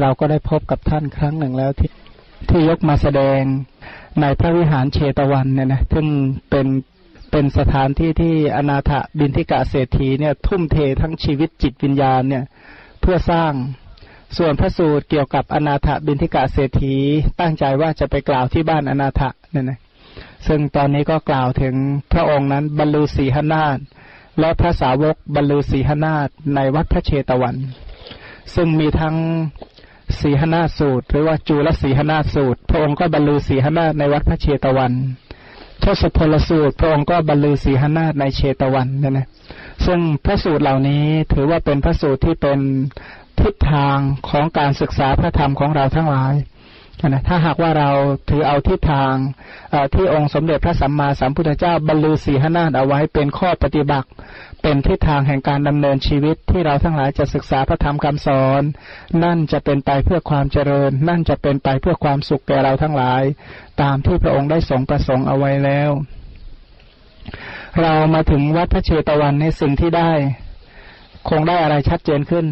เราก็ได้พบกับท่านครั้งหนึ่งแล้วที่ที่ยกมาแสดงในพระวิหารเชตวันเนี่ยนะซึ่งเป็นเป็นสถานที่ที่อนาถบินทิกาเศรษฐีเนี่ยทุ่มเททั้งชีวิตจิตวิญญาณเนี่ยเพื่อสร้างส่วนพระสูตรเกี่ยวกับอนาถบินทิกาเศรษฐีตั้งใจว่าจะไปกล่าวที่บ้านอนาถเนี่ยนะซึ่งตอนนี้ก็กล่าวถึงพระองค์นั้นบรรลือสีหนาฏและพระสาวกบรรลือสีหนาฏในวัดพระเชตวัน ซึ่งมีทั้ง สีหนาสูตร หรือว่าจูลสีหนาสูตร พระองค์ก็บรรลือสีหนาในวัดพระเชตวันทศพลสูตร พระองค์ก็บรรลือสีหนาในเชตวันนี่นะซึ่งพระสูตรเหล่านี้ถือว่าเป็นพระสูตรที่เป็นทิศทางของการศึกษาพระธรรมของเราทั้งหลายนะถ้าหากว่าเราถือเอาทิศทางที่องค์สมเด็จพระสัมมาสัมพุทธเจ้าบรรลือสีหนาเอาไว้เป็นข้อปฏิบัติ เป็นทิศทางแห่งการดำเนินชีวิตที่เราทั้งหลายจะศึกษาพระธรรมคำสอน นั่นจะเป็นไปเพื่อความเจริญ นั่นจะเป็นไปเพื่อความสุขแก่เราทั้งหลาย ตามที่พระองค์ได้ทรงประสงค์เอาไว้แล้ว เรามาถึงวัดพระเชตวันในสิ่งที่ได้ คงได้อะไรชัดเจนขึ้น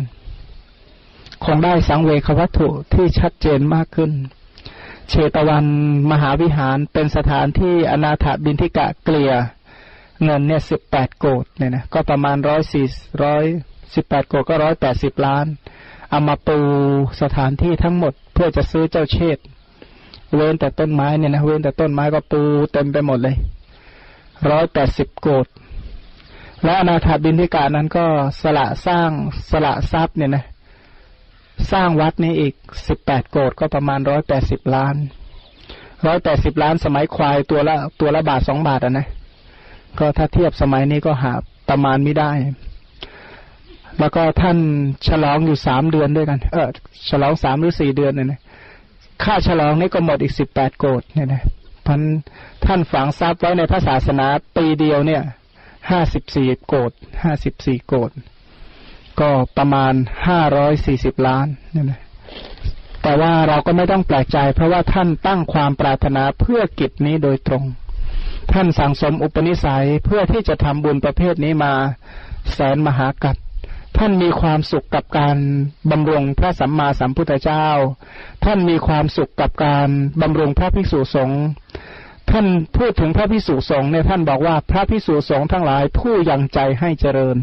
คงได้สังเวควัตถุที่ชัดเจนมากขึ้นเชตวันมหาวิหารเป็นสถานที่อนาถบินทิกะเกลีย เงินเนี่ยสิบแปดโกดเนี่ยนะก็ประมาณร้อยสี่ร้อยสิบแปดโกดก็ร้อยแปดสิบล้าน เอามาปูสถานที่ทั้งหมดเพื่อจะซื้อเจ้าเชษเว้นแต่ต้นไม้เนี่ยนะเว้นแต่ต้นไม้ก็ปูเต็มไปหมดเลยร้อยแปดสิบโกดและอนาถาบินทิกานั้นก็สละสร้างสละทรัพย์เนี่ยนะสร้างวัดนี้อีกสิบแปดโกดก็ประมาณร้อยแปดสิบล้านร้อยแปดสิบล้านสมัยควายตัวละตัวละบาทสองบาทอะนะ ก็ถ้าเทียบสมัยนี้ก็หาประมาณไม่ได้ แล้วก็ท่านฉลองอยู่สามเดือนด้วยกัน เออฉลองสามหรือสี่เดือนเนี่ยนะค่าฉลองนี่ก็หมดอีกสิบแปดโกดเนี่ยนะพันท่านฝังทรัพย์ไว้ในพระศาสนาปีเดียวเนี่ยห้าสิบสี่โกดห้าสิบสี่โกดก็ประมาณห้าร้อยสี่สิบล้านเนี่ยนะแต่ว่าเราก็ไม่ต้องแปลกใจ เพราะว่าท่านตั้งความปรารถนาเพื่อกิจนี้โดยตรง ท่านสั่งสมอุปนิสัยเพื่อที่จะทำบุญประเภทนี้มาแสนมหากัดท่านมีความสุขกับการบำรุงพระสัมมาสัมพุทธเจ้า ท่านมีความสุขกับการบำรุงพระภิกษุสงฆ์ ท่านพูดถึงพระภิกษุสงฆ์เนี่ยท่านบอกว่าพระภิกษุสงฆ์ทั้งหลายผู้ยังใจให้เจริญ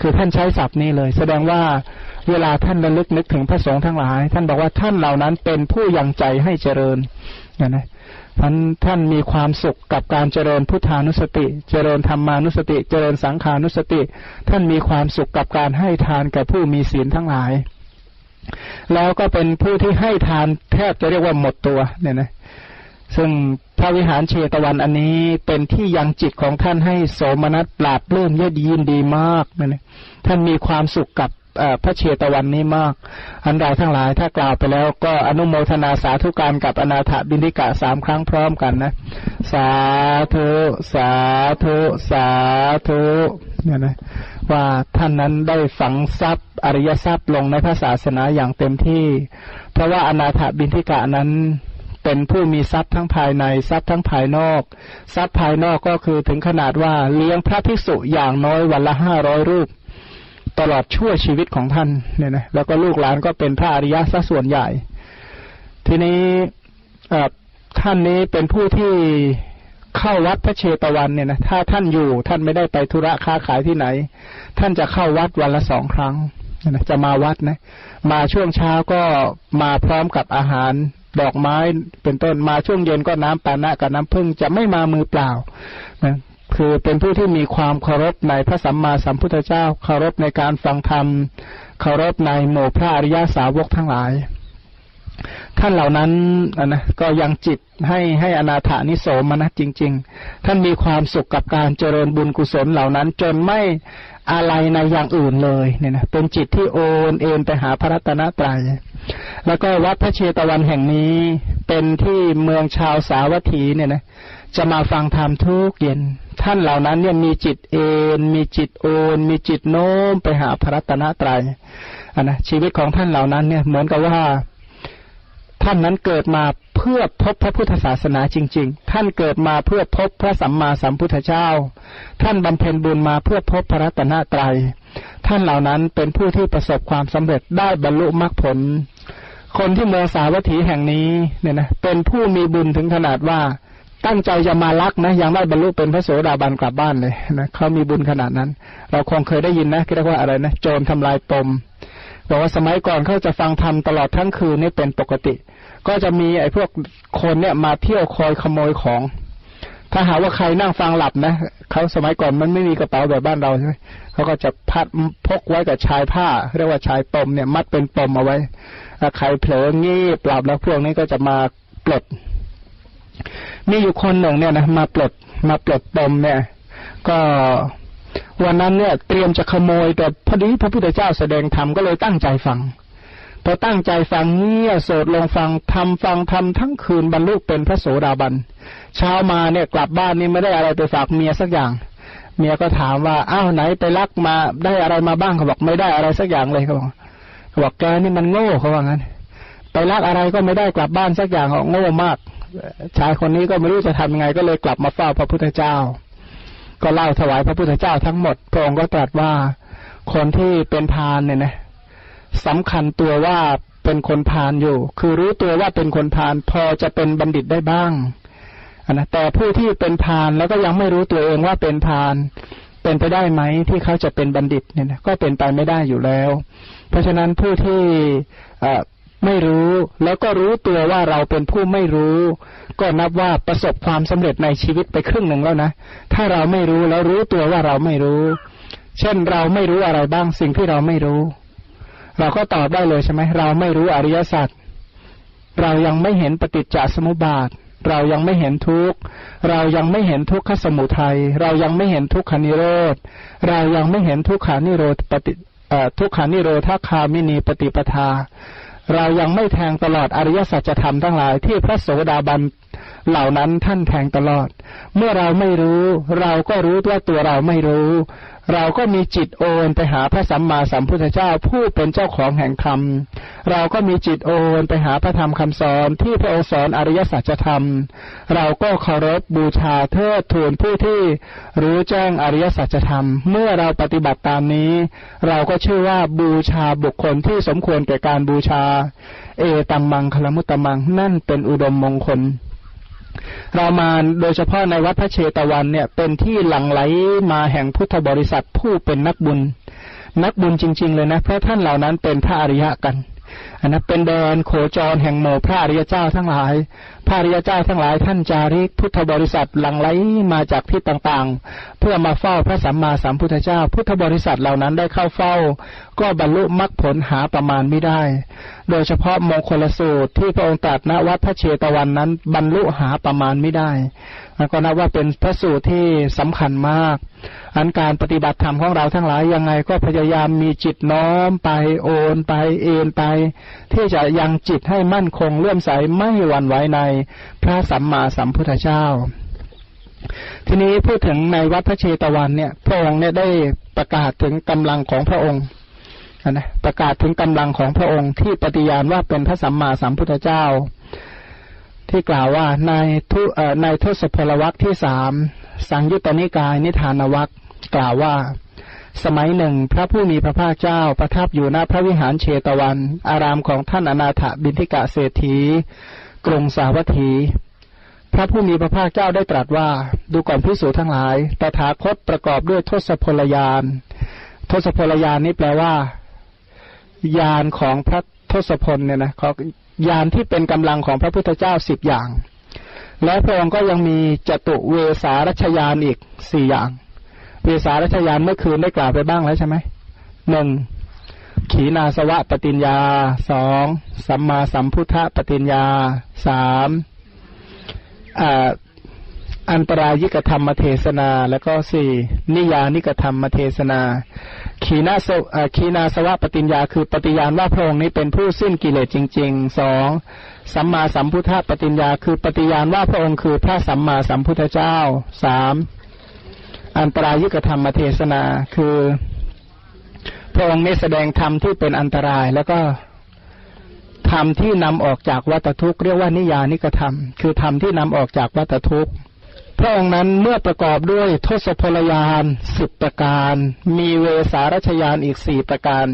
คือท่านใช้ศัพท์นี้เลย แสดงว่าเวลาท่านระลึกนึกถึงพระสงฆ์ทั้งหลาย ท่านบอกว่าท่านเหล่านั้นเป็นผู้ยังใจให้เจริญนะนะ ท่านท่านมีความสุขกับการเจริญพุทธานุสติ เจริญธรรมานุสติ เจริญสังขานุสติ ท่านมีความสุขกับการให้ทานแก่ผู้มีศีลทั้งหลาย แล้วก็เป็นผู้ที่ให้ทานแทบจะเรียกว่าหมดตัวเนี่ยนะซึ่งพระวิหารเชตวันอันนี้เป็นที่ยังจิตของท่านให้โสมนัสปราบเลื่อมเยดียินดีมากนะท่านมีความสุขกับ พระเชตวันนี้มาก อันใดทั้งหลายถ้ากล่าวไปแล้วก็อนุโมทนาสาธุการกับอนาถบินิกะสามครั้งพร้อมกันนะ สาธุ สาธุ สาธุเนี่ยนะว่าท่านนั้นได้ฝังทรัพย์อริยทรัพย์ลงในพระศาสนาอย่างเต็มที่ เพราะว่าอนาถบินทิกะนั้นเป็นผู้มีทรัพย์ทั้งภายในทรัพย์ทั้งภายนอก ทรัพย์ภายนอกก็คือถึงขนาดว่าเลี้ยงพระภิกษุอย่างน้อยวันละห้าร้อยรูป ตลอดชั่วชีวิตของท่านเนี่ยนะแล้วก็ลูกหลานก็เป็นพระอริยะซะส่วนใหญ่ ทีนี้ท่านนี้เป็นผู้ที่เข้าวัดพระเชตวันเนี่ยนะถ้าท่านอยู่ท่านไม่ได้ไปธุระค้าขายที่ไหน ท่านจะเข้าวัดวันละสองครั้งนะจะมาวัดนะมาช่วงเช้าก็มาพร้อมกับอาหารดอกไม้เป็นต้นมาช่วงเย็นก็น้ำปานะกับน้ำพึ่งจะไม่มามือเปล่านะ คือเป็นผู้ที่มีความเคารพในพระสัมมาสัมพุทธเจ้า เคารพในการฟังธรรม เคารพในหมู่พระอริยสาวกทั้งหลาย ท่านเหล่านั้นนะก็ยังจิตให้ให้อนาถานิโสมนะจริง ๆ ท่านมีความสุขกับการเจริญบุญกุศลเหล่านั้น จนไม่อะไรในอย่างอื่นเลยเนี่ยนะเป็นจิตที่โอนเอ็นไปหาพระรัตนตรยัยแล้วก็วัดพระเชตวันแห่งนี้เป็นที่เมืองชาวสาวัตถีเนี่ยนะ จะมาฟังธรรมทุกเย็น ท่านเหล่านั้นเนี่ยมีจิตเอ็นมีจิตโอน มีจิตโน้มไปหาพระรัตนตรยัยอันนะชีวิตของท่านเหล่านั้นเนี่ยเหมือนกับว่า ท่านนั้นเกิดมาเพื่อพบพระพุทธศาสนาจริง ๆ ท่านเกิดมาเพื่อพบพระสัมมาสัมพุทธเจ้า ท่านบำเพ็ญบุญมาเพื่อพบพระรัตนตรยัย ท่านเหล่านั้นเป็นผู้ที่ประสบความสำเร็จได้บรรลุมรรคผล คนที่เมืองสาวัตถีแห่งนี้เนี่ยนะเป็นผู้มีบุญถึงขนาดว่า ตั้งใจจะมาลักนะยังไม่บรรลุเป็นพระโสดาบันกลับบ้านเลยนะเขามีบุญขนาดนั้น เราคงเคยได้ยินนะเรียกว่าอะไรนะโจรทำลายปมบอกว่าสมัยก่อนเขาจะฟังธรรมตลอดทั้งคืนนี่เป็นปกติ ก็จะมีไอ้พวกคนเนี่ยมาเที่ยวคอยขโมยของ ถ้าหาว่าใครนั่งฟังหลับนะเขาสมัยก่อนมันไม่มีกระเป๋าแบบบ้านเราใช่ไหมเขาก็จะพัดพกไว้กับชายผ้า เรียกว่าชายปมเนี่ย มัดเป็นปมเอาไว้ถ้าใครเผลองี้ปรับแล้วพวกนี้ก็จะมาปลด มีอยู่คนหนึ่งเนี่ยนะมาปลดมาปลดปมเนี่ย ก็วันนั้นเนี่ย เตรียมจะขโมยแต่พอดีพระพุทธเจ้าแสดงธรรมก็เลยตั้งใจฟังพอตั้งใจฟังเงี่ยโสดลงฟังทำฟังทำทั้งคืนบรรลุเป็นพระโสดาบันเช้ามาเนี่ยกลับบ้านนี่ไม่ได้อะไรไปฝากเมียสักอย่าง เมียก็ถามว่าอ้าวไหนไปลักมาได้อะไรมาบ้างเขาบอกไม่ได้อะไรสักอย่างเลยเขาบอกเขาบอกแกนี่มันโง่เขาว่างั้น ไปลักอะไรก็ไม่ได้กลับบ้านสักอย่างเขาโง่มาก ชายคนนี้ก็ไม่รู้จะทำยังไง ก็เลยกลับมาเฝ้าพระพุทธเจ้า ก็เล่าถวายพระพุทธเจ้าทั้งหมดพระองค์ก็ตรัสว่าคนที่เป็นพานเนี่ยนะสำคัญตัวว่าเป็นคนพาลอยู่ คือรู้ตัวว่าเป็นคนพาลพอจะเป็นบัณฑิตได้บ้างนะแต่ผู้ที่เป็นพาลแล้วก็ยังไม่รู้ตัวเองว่าเป็นพาลเป็นไปได้ไหมที่เขาจะเป็นบัณฑิตเนี่ยนะก็เป็นไปไม่ได้อยู่แล้ว เพราะฉะนั้นผู้ที่ ไม่รู้แล้วก็รู้ตัวว่าเราเป็นผู้ไม่รู้ ก็นับว่าประสบความสำเร็จในชีวิตไปครึ่งหนึ่งแล้วนะ ถ้าเราไม่รู้แล้วรู้ตัวว่าเราไม่รู้ เช่นเราไม่รู้อะไรบ้างสิ่งที่เราไม่รู้ เราก็ตอบได้เลยใช่ไหมเราไม่รู้อริยสัจเรายังไม่เห็นปฏิจจสมุปบาท เรายังไม่เห็นทุกข์ เรายังไม่เห็นทุกขสมุทัย เรายังไม่เห็นทุกขานิโรธ เรายังไม่เห็นทุกขานิโรธปฏิทุกขานิโรธาคามินีปฏิปทา เรายังไม่แทงตลอดอริยสัจธรรมทั้งหลายที่พระโสดาบัน เหล่านั้นท่านแทงตลอด เมื่อเราไม่รู้ เราก็รู้ว่าตัวเราไม่รู้ เราก็มีจิตโอนไปหาพระสัมมาสัมพุทธเจ้าผู้เป็นเจ้าของแห่งธรรม เราก็มีจิตโอนไปหาพระธรรมคำสอนที่พระองค์สอนอริยสัจธรรม เราก็เคารพบูชาเทิดทูนผู้ที่รู้แจ้งอริยสัจธรรม เมื่อเราปฏิบัติตามนี้ เราก็ชื่อว่าบูชาบุคคลที่สมควรแก่การบูชา เอตัมมังคลมุตตมังนั่นเป็นอุดมมงคล เรามาโดยเฉพาะในวัดพระเชตวันเนี่ย เป็นที่หลั่งไหลมาแห่งพุทธบริษัทผู้เป็นนักบุญ นักบุญจริง ๆ เลยนะ เพราะท่านเหล่านั้นเป็นพระอริยะกัน อันนั้นเป็นแดนโคจรแห่งหมู่พระอริยเจ้าทั้งหลาย พระอริยเจ้าทั้งหลายท่านจาริกพุทธบริษัทหลั่งไหลมาจากที่ต่างๆ เพื่อมาเฝ้าพระสัมมาสัมพุทธเจ้า พุทธบริษัทเหล่านั้นได้เข้าเฝ้า ก็บรรลุมรรคผลหาประมาณไม่ได้ โดยเฉพาะมงคลสูตรที่พระองค์ตรัสณวัดพระเชตวันนั้นบรรลุหาประมาณไม่ได้ ก็นับว่าเป็นพระสูตรที่สำคัญมาก อันการปฏิบัติธรรมของเราทั้งหลายยังไงก็พยายามมีจิตน้อมไปโอนไปเอ็นไป ที่จะยังจิตให้มั่นคงเลื่อมใสไม่หวั่นไหวในพระสัมมาสัมพุทธเจ้า ทีนี้พูดถึงในวัดพระเชตวันเนี่ย พระองค์เนี่ยได้ประกาศถึงกำลังของพระองค์นะประกาศถึงกำลังของพระองค์ที่ปฏิญาณว่าเป็นพระสัมมาสัมพุทธเจ้า ที่กล่าวว่าในทุในทศพลวัคที่สามสังยุตตนิกายนิทานวัคกล่าวว่า สมัยหนึ่ง พระผู้มีพระภาคเจ้าประทับอยู่ณพระวิหารเชตวัน อารามของท่านอนาถบินทิกะเศรษฐี กรุงสาวัตถี พระผู้มีพระภาคเจ้าได้ตรัสว่า ดูก่อนพิสูจทั้งหลาย ตถาคตประกอบด้วยทศพลยาน ทศพลยานนี้แปลว่า ยานของพระทศพลเนี่ยนะเขา ยานที่เป็นกำลังของพระพุทธเจ้าสิบอย่าง และพระองค์ก็ยังมีจตุเวสารัชยานอีกสี่อย่าง เวสารัชยานเมื่อคืนได้กล่าวไปบ้างแล้วใช่ไหมหนึ่งขีนาสวะปฏิญญาสองสัมมาสัมพุทธปฏิญญาสาม อันตรายิกธรรมเทศนา แล้วก็สี่นิยานิกธรรมเทศนา ขีนาสขีนาสวะปฏิญญา คือปฏิญาณว่าพระองค์นี้เป็นผู้สิ้นกิเลสจริงๆสองสัมมาสัมพุทธปฏิญญา คือปฏิญาณว่าพระองค์คือพระสัมมาสัมพุทธเจ้าสามอันตรายิกธรรมเทศนา คือ พระองค์นี้แสดงธรรมที่เป็นอันตรายแล้วก็ธรรมที่นำออกจากวัตทุกข์เรียกว่านิยานิกธรรม คือธรรมที่นำออกจากวัตทุกข์ พระองค์นั้นเมื่อประกอบด้วยทศพลยานสิบประการ มีเวสารชยานอีกสี่ประการ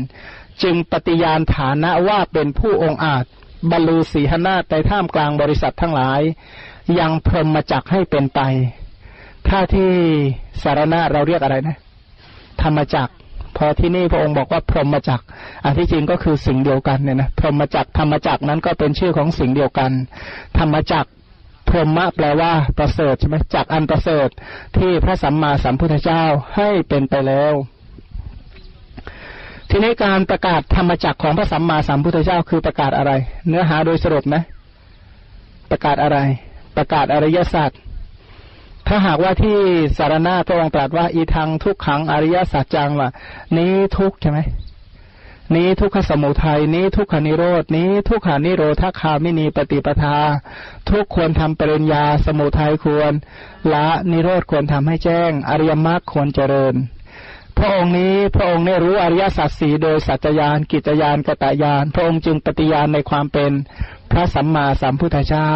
จึงปฏิญาณฐานะว่าเป็นผู้องค์อาจบรรลุสีหนาในท่ามกลางบริษัททั้งหลาย ยังพรหมจักให้เป็นไป ถ้าที่สารณะเราเรียกอะไรนะ ธรรมจักพอที่นี่พระองค์บอกว่าพรหมจักอันที่จริงก็คือสิ่งเดียวกันเนี่ยนะพรหมจักธรรมจักนั้นก็เป็นชื่อของสิ่งเดียวกัน ธรรมจัก พรหมะแปลว่าประเสริฐใช่ไหมจักอันประเสริฐที่พระสัมมาสัมพุทธเจ้าให้เป็นไปแล้ว ทีนี้การประกาศธรรมจักของพระสัมมาสัมพุทธเจ้าคือประกาศอะไร เนื้อหาโดยสรุปนะ ประกาศอะไร ประกาศอริยสัจถ้าหากว่าที่สารณาพระองค์ตรัสว่าอีทางทุกขังอริยสัจจังว่านี้ทุกใช่ไหม นี้ทุกขสมุทัยนี้ทุกขานิโรดนี้ทุกขานิโรธคามินีปฏิปทา ทุกควรทำปริญญาสมุทัยควร ละนิโรธควรทำให้แจ้ง อริยมรรคควรเจริญ พระองค์นี้พระองค์ได้รู้อริยสัจสีโดยสัจจยานกิจยานกตยาน พระองค์จึงปฏิญาณในความเป็นพระสัมมาสัมพุทธเจ้า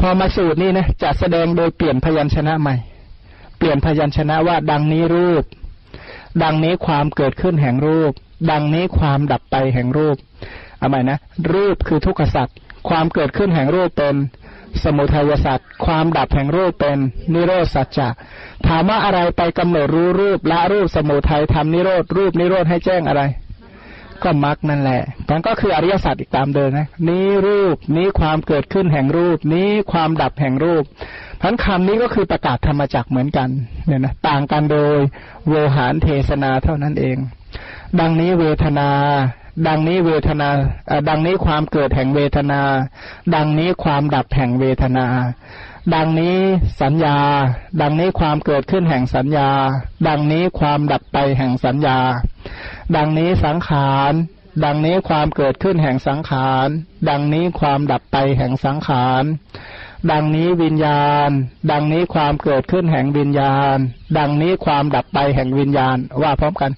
พอมาสูตรนี้นะจะแสดงโดยเปลี่ยนพยัญชนะใหม่ เปลี่ยนพยัญชนะว่าดังนี้รูป ดังนี้ความเกิดขึ้นแห่งรูป ดังนี้ความดับไปแห่งรูปเอาใหม่นะ รูปคือทุกขสัตว์ความเกิดขึ้นแห่งรูปเป็นสมุทัยสัตว์ความดับแห่งรูปเป็นนิโรธสัจจะถามว่าอะไรไปกำหนดรู้รูปละรูปสมุทัยทำนิโรธรูปนิโรธให้แจ้งอะไร ก็มรรคนั่นแหละมันก็คืออริยสัจอีกตามเดิมนะ นี้รูปนี้ความเกิดขึ้นแห่งรูป นี้ความดับแห่งรูปพันคำนี้ก็คือประกาศธรรมจักเหมือนกันเนี่ยนะต่างกันโดยโวหารเทศนาเท่านั้นเอง ดังนี้เวทนา ดังนี้เวทนา ดังนี้ความเกิดแห่งเวทนา ดังนี้ความดับแห่งเวทนา ดังนี้สัญญา ดังนี้ความเกิดขึ้นแห่งสัญญา ดังนี้ความดับไปแห่งสัญญา ดังนี้สังขาร ดังนี้ความเกิดขึ้นแห่งสังขาร ดังนี้ความดับไปแห่งสังขารดังนี้วิญญาณ ดังนี้ความเกิดขึ้นแห่งวิญญาณ ดังนี้ความดับไปแห่งวิญญาณ ว่าพร้อมกัน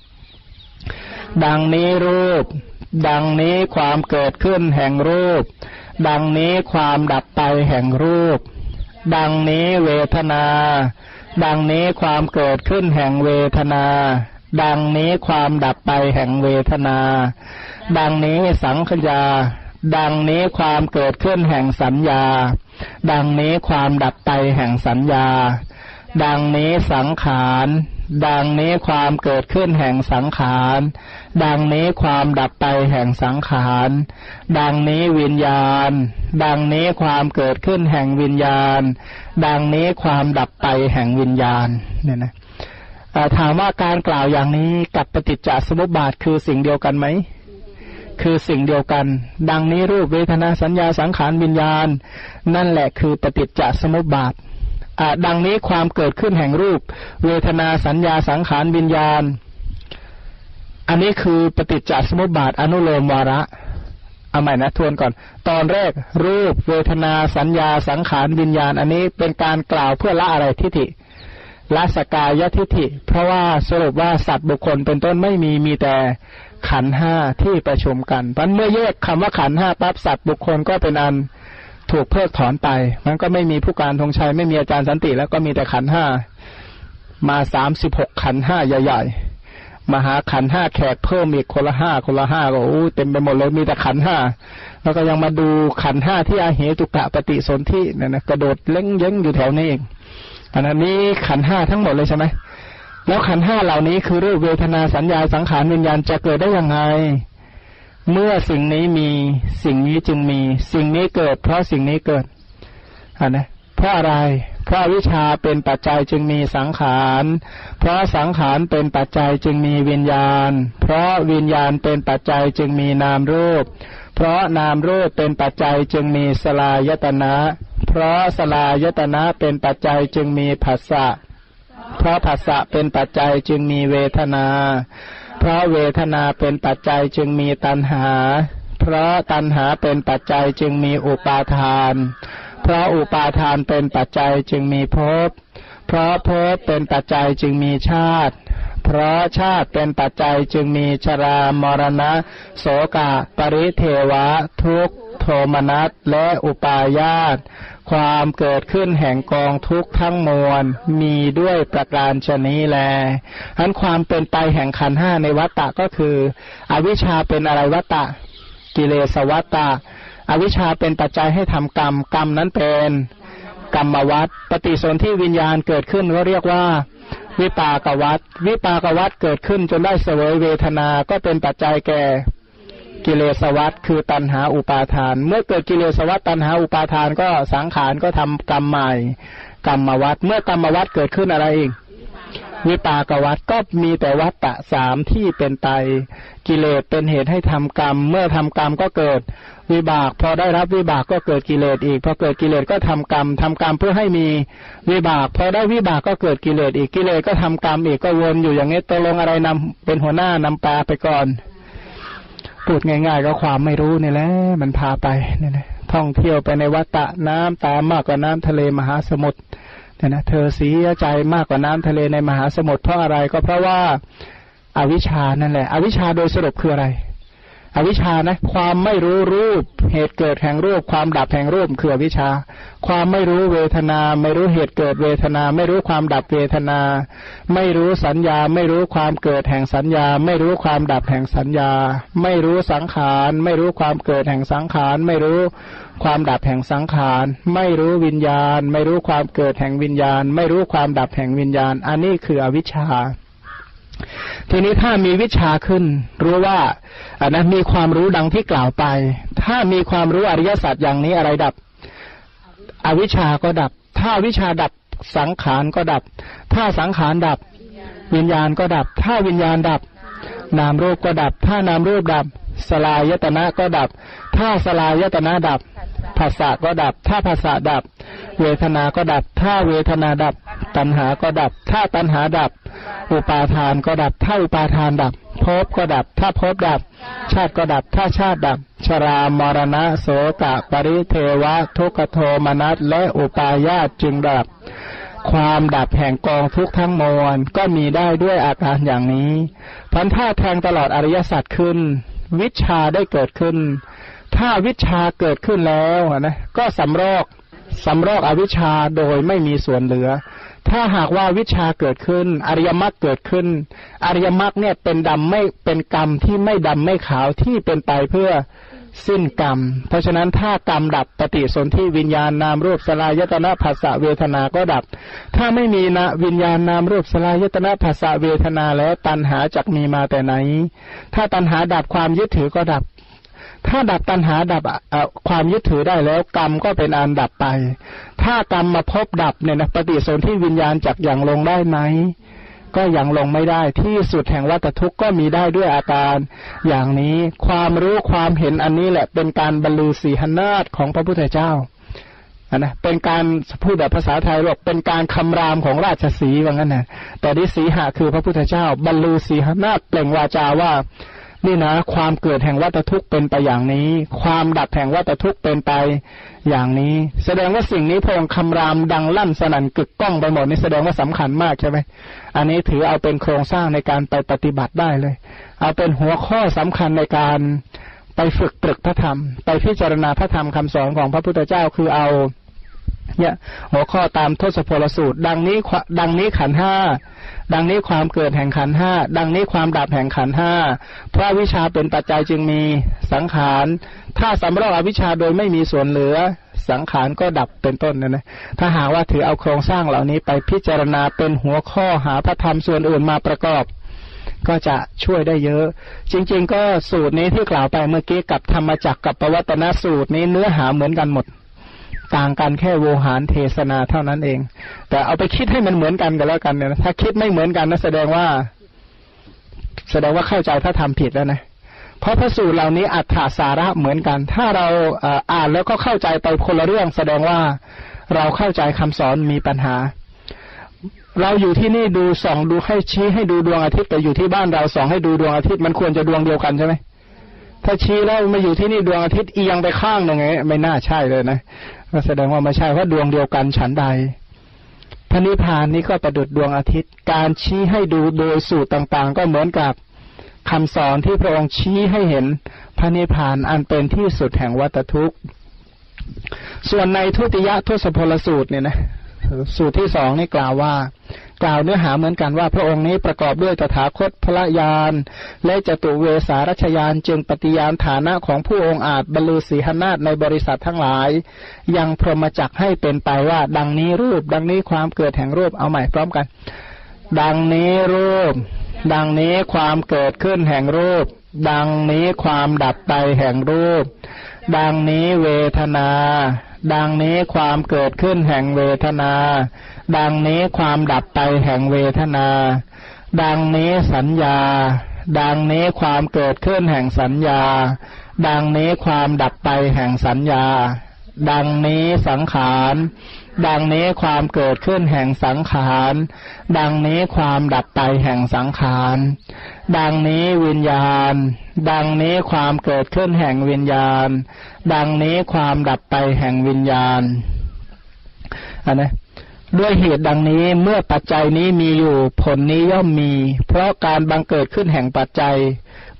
ดังนี้รูป ดังนี้ความเกิดขึ้นแห่งรูป ดังนี้ความดับไปแห่งรูป ดังนี้เวทนา ดังนี้ความเกิดขึ้นแห่งเวทนา ดังนี้ความดับไปแห่งเวทนา ดังนี้สังขยา ดังนี้ความเกิดขึ้นแห่งสัญญา ดังนี้ความดับไปแห่งสัญญา ดังนี้สังขาร ดังนี้ความเกิดขึ้นแห่งสังขาร ดังนี้ความดับไปแห่งสังขาร ดังนี้วิญญาณ ดังนี้ความเกิดขึ้นแห่งวิญญาณ ดังนี้ความดับไปแห่งวิญญาณ เนี่ยนะถามว่าการกล่าวอย่างนี้กับปฏิจจสมุปบาทคือสิ่งเดียวกันไหม คือสิ่งเดียวกัน ดังนี้รูปเวทนาสัญญาสังขารวิญญาณ นั่นแหละคือปฏิจจสมุปบาท ดังนี้ความเกิดขึ้นแห่งรูป เวทนาสัญญาสังขารวิญญาณ อันนี้คือปฏิจจสมุปบาทอนุโลมวาระเอาใหม่นะทวนก่อน ตอนแรกรูป เวทนาสัญญาสังขารวิญญาณ อันนี้เป็นการกล่าวเพื่อละอะไรทิฏฐิละสกายทิฏฐิ เพราะว่าสรุปว่าสัตว์บุคคลเป็นต้นไม่มีมีแต่ขันห้าที่ประชุมกันเพราะเมื่อแยกคำว่าขันห้าปั๊บสัตว์บุคคลก็เป็นอัน ถูกเพิกถอนไป มันก็ไม่มีผู้การธงชัยไม่มีอาจารย์สันติ แล้วก็มีแต่ขันห้ามาสามสิบหกขันห้าใหญ่ ๆมาหาขันห้าแขกเพิ่มอีกคนละห้าคนละห้าก็โอ้เต็มไปหมดเลยมีแต่ขันห้าแล้วก็ยังมาดูขันห้าที่อาเหตุกะปฏิสนธิเนี่ยนะกระโดดเล้งเย้งอยู่แถวนี้เองอันนี้ขันห้าทั้งหมดเลยใช่ไหมแล้วขันห้าเหล่านี้คือรูปเวทนาสัญญาสังขารวิญญาณจะเกิดได้ยังไง เมื่อสิ่งนี้มีสิ่งนี้จึงมี สิ่งนี้เกิด เพราะสิ่งนี้เกิดอันนะเพราะอะไรเพราะวิชาเป็นปัจจัยจึงมีสังขาร เพราะสังขารเป็นปัจจัยจึงมีวิญญาณ เพราะวิญญาณเป็นปัจจัยจึงมีนามรูป เพราะนามรูปเป็นปัจจัยจึงมีสลายตนะ เพราะสลายตนะเป็นปัจจัยจึงมีผัสสะเพราะผัสสะเป็นปัจจัยจึงมีเวทนา เพราะเวทนาเป็นปัจจัยจึงมีตัณหา เพราะตัณหาเป็นปัจจัยจึงมีอุปาทาน เพราะอุปาทานเป็นปัจจัยจึงมีภพ เพราะภพเป็นปัจจัยจึงมีชาติ เพราะชาติเป็นปัจจัยจึงมีชรามรณะ โสกะ ปริเทวะ ทุกโทมนัสและอุปาญาต ความเกิดขึ้นแห่งกองทุกทั้งมวลมีด้วยประการชนี้แลอันความเป็นไปแห่งขันห้าในวัตตะก็คือ อวิชชาเป็นอะไรวัตตะ กิเลสวัตตะ อวิชชาเป็นปัจจัยให้ทำกรรม กรรมนั้นเป็นกรรมวัตปฏิสนธิวิญญาณเกิดขึ้นก็เรียกว่าวิปากวัตวิปากวัตเกิดขึ้นจนได้เสวยเวทนา ก็เป็นปัจจัยแก่ กิเลสวัตคือตันหาอุปาทาน เมื่อเกิดกิเลสวัตตันหาอุปาทานก็สังขารก็ทำกรรมใหม่กรรมวัตเมื่อกรรมวัตเกิดขึ้นอะไรอีกวิปากวัตก็มีแต่วัตตะสามที่เป็นไตกิเลสเป็นเหตุให้ทำกรรม เมื่อทำกรรมก็เกิดวิบาก พอได้รับวิบากก็เกิดกิเลสอีกพอเกิดกิเลสก็ทำกรรมทำกรรมเพื่อให้มีวิบากพอได้วิบากก็เกิดกิเลสอีกกิเลสก็ทำกรรมอีกก็วนอยู่อย่างนี้ตกลงอะไรนำเป็นหัวหน้านำปลาไปก่อน พูดง่าย ๆ ก็ความไม่รู้นี่แหละมันพาไปนี่นะท่องเที่ยวไปในวัฏฏะน้ำตามมากกว่าน้ำทะเลมหาสมุทรเนี่ยนะเธอเสียใจมากกว่าน้ำทะเลในมหาสมุทรเพราะอะไรก็เพราะว่าอาวิชานั่นแหละ อวิชาโดยสรุปคืออะไร อวิชานะ ความไม่รู้รูป เหตุเกิดแห่งรูป ความดับแห่งรูปคืออวิชา ความไม่รู้เวทนา ไม่รู้เหตุเกิดเวทนา ไม่รู้ความดับเวทนา ไม่รู้สัญญา ไม่รู้ความเกิดแห่งสัญญา ไม่รู้ความดับแห่งสัญญา ไม่รู้สังขาร ไม่รู้ความเกิดแห่งสังขาร ไม่รู้ความดับแห่งสังขาร ไม่รู้วิญญาณ ไม่รู้ความเกิดแห่งวิญญาณ ไม่รู้ความดับแห่งวิญญาณ อันนี้คืออวิชชา ทีนี้ถ้ามีวิชาขึ้น รู้ว่าอันนั้นมีความรู้ดังที่กล่าวไป ถ้ามีความรู้อริยสัจอย่างนี้อะไรดับ อวิชาก็ดับ ถ้าวิชาดับสังขารก็ดับ ถ้าสังขารดับ วิญญาณก็ดับ ถ้าวิญญาณดับ นามรูปก็ดับ ถ้านามรูปดับ สลายตนะก็ดับ ถ้าสลายตนะดับ ภาษาก็ดับ ถ้าภาษาดับ เวทนา ก็ดับ ถ้าเวทนาดับ ตัณหา ก็ดับ ถ้าตัณหาดับ อุปาทานก็ดับ ถ้าอุปาทานดับ ภพก็ดับ ถ้าภพดับ ชาติก็ดับ ถ้าชาติดับ ชรามรณะ โสกะ ปริเทวะ ทุกโทมนัส และอุปาญาตจึงดับ ความดับแห่งกองทุกทั้งมวลก็มีได้ด้วยอาการอย่างนี้พันธาแทงตลอดอริยสัจขึ้น วิชาได้เกิดขึ้น ถ้าวิชาเกิดขึ้นแล้วนะก็สำรอกสำรอกอวิชาโดยไม่มีส่วนเหลือ ถ้าหากว่าวิชาเกิดขึ้น อริยมรรคเกิดขึ้น อริยมรรคเนี่ยเป็นดำไม่เป็นกรรมที่ไม่ดำไม่ขาวที่เป็นไปเพื่อสิ้นกรรม เพราะฉะนั้นถ้ากรรมดับปฏิสนธิวิญญาณนามรูปสลายตนะภาษาเวทนาก็ดับ ถ้าไม่มีนะวิญญาณนามรูปสลายตนะภาษาเวทนาแล้วตัณหาจักมีมาแต่ไหน ถ้าตัณหาดับความยึดถือก็ดับ ถ้าดับตัณหาดับความยึดถือได้แล้วกรรมก็เป็นอันดับไป ถ้ากรรมมาพบดับเนี่ยนะปฏิสนธิวิญญาณจากอย่างลงได้ไหมก็ยังลงไม่ได้ที่สุดแห่งวัฏทุกข์ก็มีได้ด้วยอาการอย่างนี้ความรู้ความเห็นอันนี้แหละเป็นการบรรลุสีหนาฏของพระพุทธเจ้านะเป็นการพูดแบบภาษาไทยบอกเป็นการคำรามของราชสีว่างั้นนะแต่ดิสีหะคือพระพุทธเจ้า บรรลุสีหนาฏเปล่งวาจาว่า นี่นะ ความเกิดแห่งวัฏทุกข์เป็นไปอย่างนี้ ความดับแห่งวัฏทุกข์เป็นไปอย่างนี้ แสดงว่าสิ่งนี้พงคำรามดังลั่นสนั่นกึกก้องไปหมดนี่แสดงว่าสำคัญมากใช่ไหมอันนี้ถือเอาเป็นโครงสร้างในการไปปฏิบัติได้เลย เอาเป็นหัวข้อสำคัญในการไปฝึกตรึกพระธรรม ไปพิจารณาพระธรรมคำสอนของพระพุทธเจ้าคือเอาเนี่ยหัวข้อตามทศพลสูตร ดังนี้ดังนี้ขันห้า ดังนี้ความเกิดแห่งขันห้า ดังนี้ความดับแห่งขันห้า พระวิชาเป็นปัจจัยจึงมีสังขาร ถ้าสำรอกอวิชชาโดยไม่มีส่วนเหลือ สังขารก็ดับเป็นต้นนะนะ ถ้าหากว่าถือเอาโครงสร้างเหล่านี้ไปพิจารณาเป็นหัวข้อหาพระธรรมส่วนอื่นมาประกอบ ก็จะช่วยได้เยอะ จริง ๆ ก็สูตรนี้ที่กล่าวไปเมื่อกี้กับธรรมจักรกับปวัตนสูตรนี้เนื้อหาเหมือนกันหมด ต่างกันแค่โวหารเทศนาเท่านั้นเอง แต่เอาไปคิดให้มันเหมือนกันกันแล้วกันเนี่ยถ้าคิดไม่เหมือนกันนะแสดงว่า แสดงว่าเข้าใจพระธรรมผิดแล้วนะเพราะพระสูตรเหล่านี้อัตถาสาระเหมือนกัน ถ้าเราอ่านแล้วก็เข้าใจไปคนละเรื่อง แสดงว่าเราเข้าใจคำสอนมีปัญหา เราอยู่ที่นี่ดูส่องดูให้ชี้ให้ดูดวงอาทิตย์แต่อยู่ที่บ้านเราส่องให้ดูดวงอาทิตย์มันควรจะดวงเดียวกันใช่ไหมถ้าชี้แล้วมาอยู่ที่นี่ดวงอาทิตย์เอียงไปข้างหนึ่งไงไม่น่าใช่เลยนะ ก็แสดงว่าไม่ใช่เพราะดวงเดียวกันฉันใดพระนิพพานนี้ก็ประดุดดวงอาทิตย์ การชี้ให้ดูโดยสูตรต่างๆ ก็เหมือนกับคำสอนที่พระองค์ชี้ให้เห็นพระนิพพานอันเป็นที่สุดแห่งวัตทุกข์ ส่วนในทุติยทศพลสูตรเนี่ยนะ สูตรที่สองนี่กล่าวว่า กล่าวเนื้อหาเหมือนกันว่า พระองค์นี้ประกอบด้วยตถาคตพระยาน และจตุเวสารัชยานจึงปฏิญาณฐานะของผู้องค์อาจบรรลุสีหนาฏในบริษัททั้งหลาย ยังพรหมจักให้เป็นไปว่า ดังนี้รูป ดังนี้ความเกิดแห่งรูปเอาใหม่พร้อมกัน ดังนี้รูป ดังนี้ความเกิดขึ้นแห่งรูป ดังนี้ความดับไปแห่งรูป ดังนี้เวทนา ดังนี้ความเกิดขึ้นแห่งเวทนา ดังนี้ความดับไปแห่งเวทนา ดังนี้สัญญา ดังนี้ความเกิดขึ้นแห่งสัญญา ดังนี้ความดับไปแห่งสัญญา ดังนี้สังขารดังนี้ความเกิดขึ้นแห่งสังขาร ดังนี้ความดับไปแห่งสังขาร ดังนี้วิญญาณ ดังนี้ความเกิดขึ้นแห่งวิญญาณ ดังนี้ความดับไปแห่งวิญญาณอันนะด้วยเหตุดังนี้เมื่อปัจจัยนี้มีอยู่ผลนี้ย่อมมี เพราะการบังเกิดขึ้นแห่งปัจจัย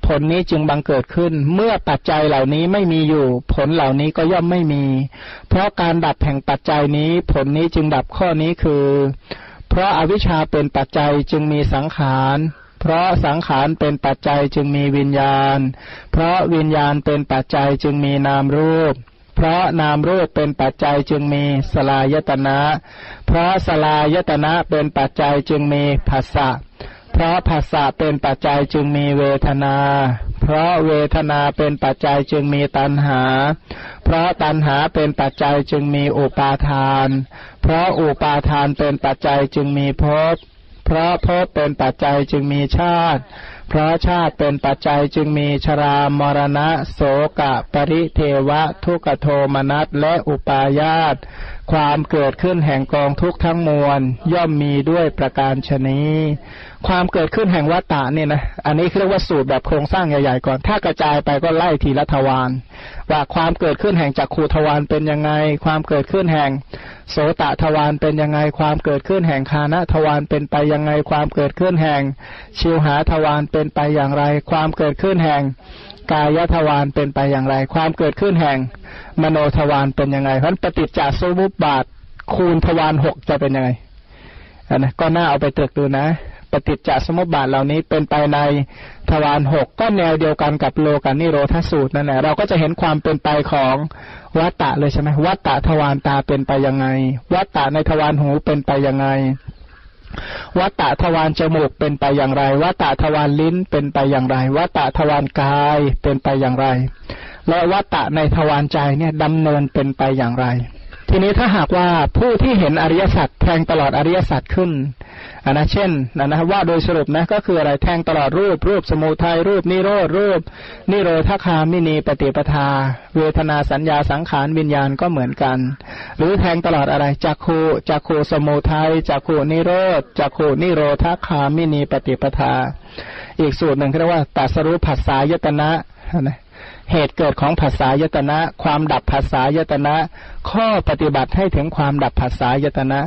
ผลนี้จึงบังเกิดขึ้น เมื่อปัจจัยเหล่านี้ไม่มีอยู่ ผลเหล่านี้ก็ย่อมไม่มี เพราะการดับแห่งปัจจัยนี้ ผลนี้จึงดับข้อนี้คือ เพราะอาวิชชาเป็นปัจจัยจึงมีสังขาร เพราะสังขารเป็นปัจจัยจึงมีวิญญาณ เพราะวิญญาณเป็นปัจจัยจึงมีนามรูป เพราะนามรูปเป็นปัจจัยจึงมีสลายตนะ เพราะสลายตนะเป็นปัจจัยจึงมีภาษะเพราะภาษาเป็นปัจจัยจึงมีเวทนา เพราะเวทนาเป็นปัจจัยจึงมีตัณหา เพราะตัณหาเป็นปัจจัยจึงมีอุปาทาน เพราะอุปาทานเป็นปัจจัยจึงมีภพ เพราะภพเป็นปัจจัยจึงมีชาติ เพราะชาติเป็นปัจจัยจึงมีชรามรณะ โสกะ ปริเทวะ ทุกโทมนัสและอุปาญาต ความเกิดขึ้นแห่งกองทุกทั้งมวล ย่อมมีด้วยประการชนีความเกิดขึ้นแห่งวัตตะเนี่ยนะอันนี้เรียกว่าสูตรแบบโครงสร้างใหญ่ๆก่อน ถ้ากระจายไปก็ไล่ทีละทวารว่าความเกิดขึ้นแห่งจักขูทวารเป็นยังไง ความเกิดขึ้นแห่งโสตทวารเป็นยังไง ความเกิดขึ้นแห่งคานะทวารเป็นไปยังไง ความเกิดขึ้นแห่งชิวหาทวารเป็นไปอย่างไร ความเกิดขึ้นแห่ง กายทวารเป็นไปอย่างไร ความเกิดขึ้นแห่งมโนทวารเป็นยังไงเพราะปฏิจจสมุปบาทคูณทวารหกจะเป็นยังไงอันนะก็น่าเอาไปตรึกดูนะปฏิจจสมุปบาทเหล่านี้เป็นไปในทวารหกก็แนวเดียวกันกับโลกานิโรธสูตรนั่นแหละเราก็จะเห็นความเป็นไปของวัตตะเลยใช่ไหมวัตตะทวารตาเป็นไปยังไง วัตตะในทวารหูเป็นไปยังไง วัตตะทวารจมูกเป็นไปอย่างไร วัตตะทวารลิ้นเป็นไปอย่างไร วัตตะทวารกายเป็นไปอย่างไร และวัตตะในทวารใจเนี่ยดำเนินเป็นไปอย่างไร ทีนี้ถ้าหากว่าผู้ที่เห็นอริยสัจแทงตลอดอริยสัจขึ้นอันนะเช่นนะนะว่าโดยสรุปนะก็คืออะไรแทงตลอดรูป รูปสมุทัยรูปนิโรธรูป นิโรธคามินีปฏิปทา เวทนาสัญญาสังขารวิญญาณก็เหมือนกัน หรือแทงตลอดอะไรจักขูจักขูสมุทัยจักขูนิโรธจักขูนิโรธคามินีปฏิปทา อีกสูตรหนึ่งเรียกว่าตัสรู้ผัสสายตนะนะ เหตุเกิดของภาษายตนะ ความดับภาษายตนะ ข้อปฏิบัติให้ถึงความดับภาษายตนะ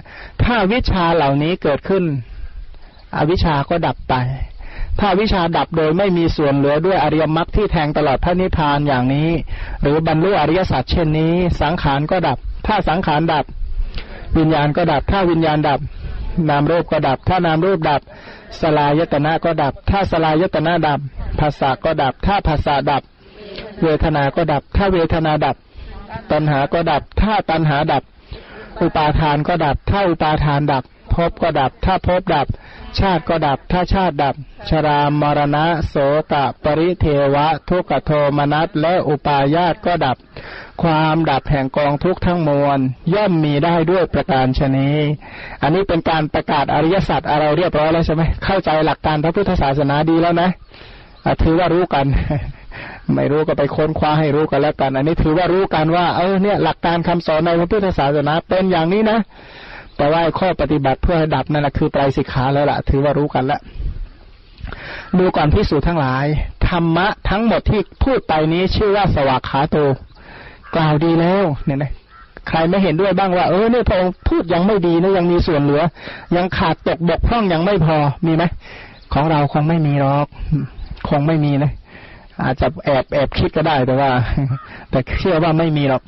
ถ้าวิชาเหล่านี้เกิดขึ้น อวิชาก็ดับไป ถ้าวิชาดับโดยไม่มีส่วนเหลือด้วยอริยมรรคที่แทงตลอดพระนิพพานอย่างนี้ หรือบรรลุอริยสัจเช่นนี้ สังขารก็ดับ ถ้าสังขารดับ วิญญาณก็ดับ ถ้าวิญญาณดับ นามรูปก็ดับ ถ้านามรูปดับสลายตนะก็ดับ ถ้าสลายตนะดับภาษาก็ดับ ถ้าภาษาดับ เวทนาก็ดับ ถ้าเวทนาดับ ตัณหาก็ดับ ถ้าตัณหาดับ อุปาทานก็ดับ ถ้าอุปาทานดับภพก็ดับ ถ้าภพดับ ชาติก็ดับ ถ้าชาติดับ ชรามรณะ โสกะ ปริเทวะ ทุกขโทมนัสและอุปาญาตก็ดับ ความดับแห่งกองทุกข์ทั้งมวล ย่อมมีได้ด้วยประการชนีอันนี้เป็นการประกาศอริยสัจอะไรเรียบร้อยแล้วใช่ไหมเข้าใจหลักการพระพุทธศาสนาดีแล้วนะถือว่ารู้กัน ไม่รู้ก็ไปค้นคว้าให้รู้กันแล้วกัน อันนี้ถือว่ารู้กันว่า เออเนี่ยหลักการคำสอนในพระพุทธศาสนาเป็นอย่างนี้นะ แต่ว่าข้อปฏิบัติเพื่อดับนั่นแหละคือไตรสิกขาแล้วล่ะ ถือว่ารู้กันแล้วดูก่อนพิสูจน์ทั้งหลาย ธรรมะทั้งหมดที่พูดไปนี้ชื่อว่าสวากขาโต กล่าวดีแล้วเนี่ยนะใครไม่เห็นด้วยบ้างว่าเออเนี่ยพระองค์พูดยังไม่ดีนะยังมีส่วนเหลือ ยังขาดตกบกพร่องยังไม่พอมีไหมของเราคงไม่มีหรอก คงไม่มีนะ อาจจะแอบแอบคิดก็ได้แต่ว่า แต่เชื่อว่าไม่มีหรอก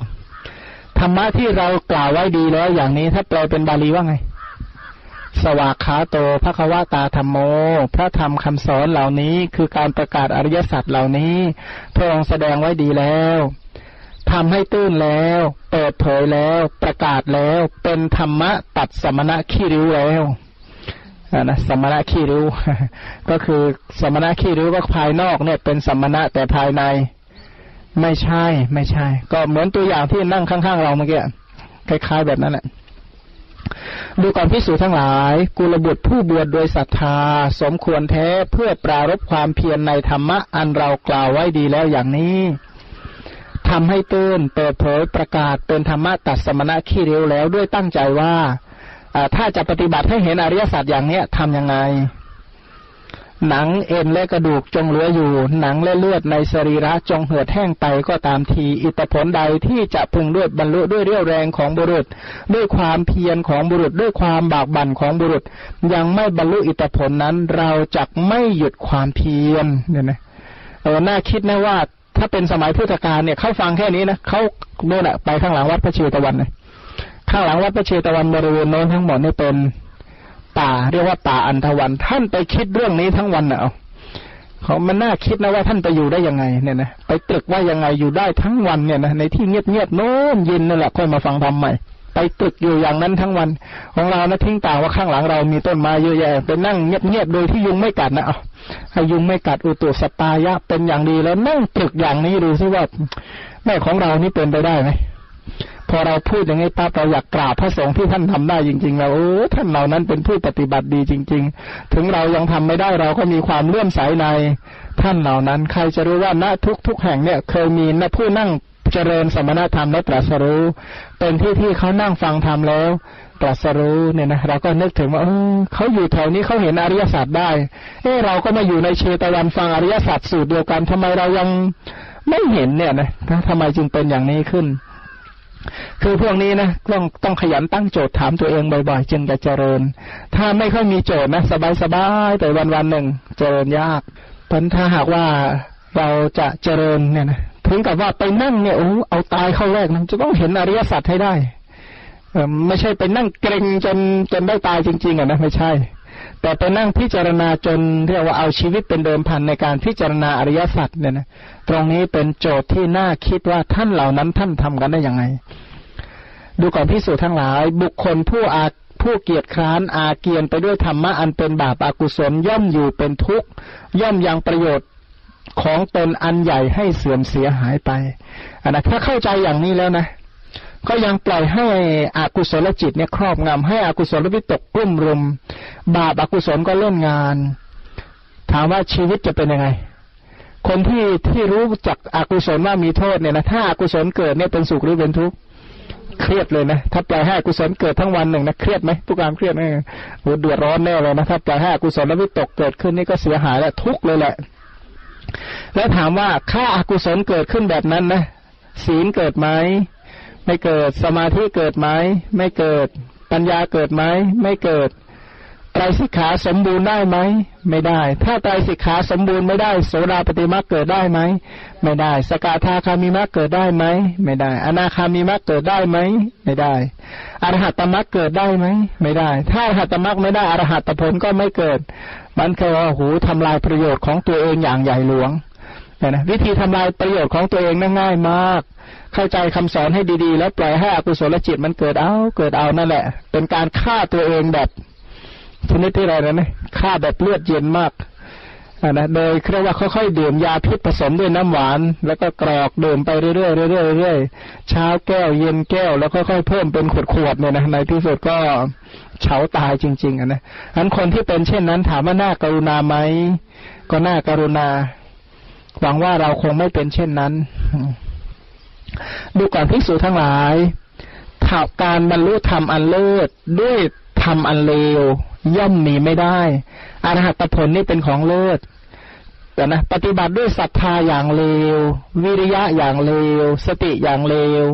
ธรรมะที่เรากล่าวไว้ดีแล้วอย่างนี้ ถ้าแปลเป็นบาลีว่าไง สวากขาโตพระควตาธรรมโม พระธรรมคำสอนเหล่านี้ คือการประกาศอริยสัจเหล่านี้พระองค์แสดงไว้ดีแล้วทำให้ตื้นแล้ว เปิดเผยแล้ว ประกาศแล้ว เป็นธรรมะตัดสมณะขี้ริ้วแล้ว นะสมณะขี้ริ้ว ก็คือสมณะขี้ริ้วก็ภายนอกเนี่ย เป็นสมณะแต่ภายใน ไม่ใช่ ไม่ใช่ ก็เหมือนตัวอย่างที่นั่งข้างๆเราเมื่อกี้คล้ายๆแบบนั้นแหละดูก่อนพิสูจทั้งหลาย กุลบุตรผู้บวชโดยศรัทธา สมควรแท้เพื่อปรารบความเพียรในธรรมะอันเรากล่าวไว้ดีแล้วอย่างนี้ทำให้ตื่นเปิดเผยประกาศเป็นธรรมะตัดสมณะขี้เร็วแล้วด้วยตั้งใจว่า ถ้าจะปฏิบัติให้เห็นอริยสัจอย่างเนี้ยทํำยังไง หนังเอ็นและกระดูกจงเหลืออยู่ หนังและเลือดในสรีระจงเหือดแห้งไปก็ตามที อิตผลใดที่จะพึงด้วยบรรลุด้วยเรี่ยวแรงของบุรุษ ด้วยความเพียรของบุรุษ ด้วยความบากบั่นของบุรุษ ยังไม่บรรลุอิตผลนั้น เราจะไม่หยุดความเพียรเนี่ยนะเออน่าคิดนะว่า ถ้าเป็นสมัยพุทธกาลเนี่ยเขาฟังแค่นี้นะเขาโน่นไปข้างหลังวัดพระเชตวันเลย ข้างหลังวัดพระเชตวันบริเวณโน้นทั้งหมดนี่เป็นป่าเรียกว่าป่าอันทวัน ท่านไปคิดเรื่องนี้ทั้งวันเนาะเขามันน่าคิดนะว่าท่านไปอยู่ได้ยังไงเนี่ยนะไปตรึกว่ายังไงอยู่ได้ทั้งวันเนี่ยนะในที่เงียบๆโน้นยินนั่นแหละค่อยมาฟังธรรมใหม่ไปตรึกอยู่อย่างนั้นทั้งวัน ของเรานะทิ้งต่างว่าข้างหลังเรามีต้นไม้เยอะแยะไปนั่งเงียบๆโดยที่ยุงไม่กัดนะเอาให้ยุงไม่กัดอุตุสตายะเป็นอย่างดีแล้วนั่งตรึกอย่างนี้ดูซิว่าแม่ของเรานี่เป็นไปได้ไหม พอเราพูดอย่างนี้ปั๊บเราอยากกราบพระสงฆ์ที่ท่านทำได้จริง ๆ แล้วโอ้ท่านเหล่านั้นเป็นผู้ปฏิบัติดีจริง ๆ ถึงเรายังทำไม่ได้เราก็มีความเลื่อมใสใน ท่านเหล่านั้น ใครจะรู้ว่าณทุกทุกแห่งเนี่ย เคยมีณผู้นั่งเจริญสมณธรรมและตรัสรู้ เป็นที่ที่เขานั่งฟังธรรมแล้วตรัสรู้เนี่ยนะเราก็นึกถึงว่าเออเขาอยู่แถวนี้เขาเห็นอริยสัจได้ เออเราก็มาอยู่ในเชตวันฟังอริยสัจสูตรเดียวกันทำไมเรายังไม่เห็นเนี่ยนะทำไมจึงเป็นอย่างนี้ขึ้น คือพวกนี้นะต้องต้องขยันตั้งโจทย์ถามตัวเองบ่อยๆ จึงจะเจริญ ถ้าไม่ค่อยมีโจทย์นะสบายๆแต่วันวันหนึ่งเจริญยากเพราะถ้าหากว่าเราจะเจริญเนี่ยนะถึงกับว่าไปนั่งเนี่ยโอ้เอาตายเข้าแรกมันจะต้องเห็นอริยสัจให้ได้ไม่ใช่ไปนั่งเกรงจนจนได้ตายจริง ๆอะนะไม่ใช่ แต่ไปนั่งพิจารณาจนเรียกว่าเอาชีวิตเป็นเดิมพันในการพิจารณาอริยสัจเนี่ยนะ ตรงนี้เป็นโจทย์ที่น่าคิดว่าท่านเหล่านั้นท่านทำกันได้ยังไง ดูก่อนพิสูจน์ทั้งหลาย บุคคลผู้อาผู้เกียจคร้านอาเกียนไปด้วยธรรมะอันเป็นบาปอากุศลย่อมอยู่เป็นทุกข์ย่อมยังประโยชน์ของตนอันใหญ่ให้เสื่อมเสียหายไปอันนะถ้าเข้าใจอย่างนี้แล้วนะ ก็ยังปล่อยให้อากุศลจิตเนี่ยครอบงำให้อากุศลวิตกกลุ่มรุม บาปอากุศลก็เล่นงาน ถามว่าชีวิตจะเป็นยังไง คนที่ที่รู้จักอกุศลว่ามีโทษเนี่ยนะถ้าอากุศลเกิดเนี่ยเป็นสุขหรือเป็นทุกข์เครียดเลยนะถ้าปล่อยให้อกุศลเกิดทั้งวันหนึ่งนะเครียดไหมผู้การเครียดไหมโหเดือดร้อนแน่เลยนะถ้าปล่อยให้อกุศลแล้ววิตกเกิดขึ้นนี่ก็เสียหายและทุกข์เลยแหละ แล้วถามว่าค่าอากุศลเกิดขึ้นแบบนั้นนะศีลเกิดไหมไม่เกิดสมาธิเกิดไหมไม่เกิดปัญญาเกิดไหมไม่เกิด ไตรสิกขาสมบูรณ์ได้ไหม ไม่ได้ ถ้าไตรสิกขาสมบูรณ์ไม่ได้ โสดาปฏิมาเกิดได้ไหม ไม่ได้ สกทาคามิมาเกิดได้ไหม ไม่ได้ อนาคามิมาเกิดได้ไหม ไม่ได้ อรหัตตมรรคเกิดได้ไหม ไม่ได้ ถ้าอรหัตตมรรคไม่ได้ อรหัตผลก็ไม่เกิด มันคือว่าหูทำลายประโยชน์ของตัวเองอย่างใหญ่หลวงนะวิธีทำลายประโยชน์ของตัวเองน่ง่ายมาก เข้าใจคำสอนให้ดีๆ แล้วปล่อยให้อกุศลจิตมันเกิดเอา เกิดเอานั่นแหละ เป็นการฆ่าตัวเองแบบ ชนิดที่อะไรนะฆ่าแบบเลือดเย็นมากนะโดยเรียกว่าค่อยๆดื่มยาพิษผสมด้วยน้ำหวาน แล้วก็กรอกดื่มไปเรื่อยๆเรื่อยๆเรื่อยๆเช้าแก้วเย็นแก้วแล้วค่อยๆเพิ่มเป็นขวดๆเนี่ยนะในที่สุดก็เฉาตายจริงๆนะอันคนที่เป็นเช่นนั้นถามว่าน่ากรุณาไหมก็น่ากรุณา หวังว่าเราคงไม่เป็นเช่นนั้น ดูก่อนภิกษุทั้งหลายถ้าการบรรลุธรรมอันเลิศด้วยธรรมอันเลว ย่อมมีไม่ได้อรหัตผลนี่เป็นของเลิศแต่นะปฏิบัติด้วยศรัทธาอย่างเลว วิริยะอย่างเลว สติอย่างเลว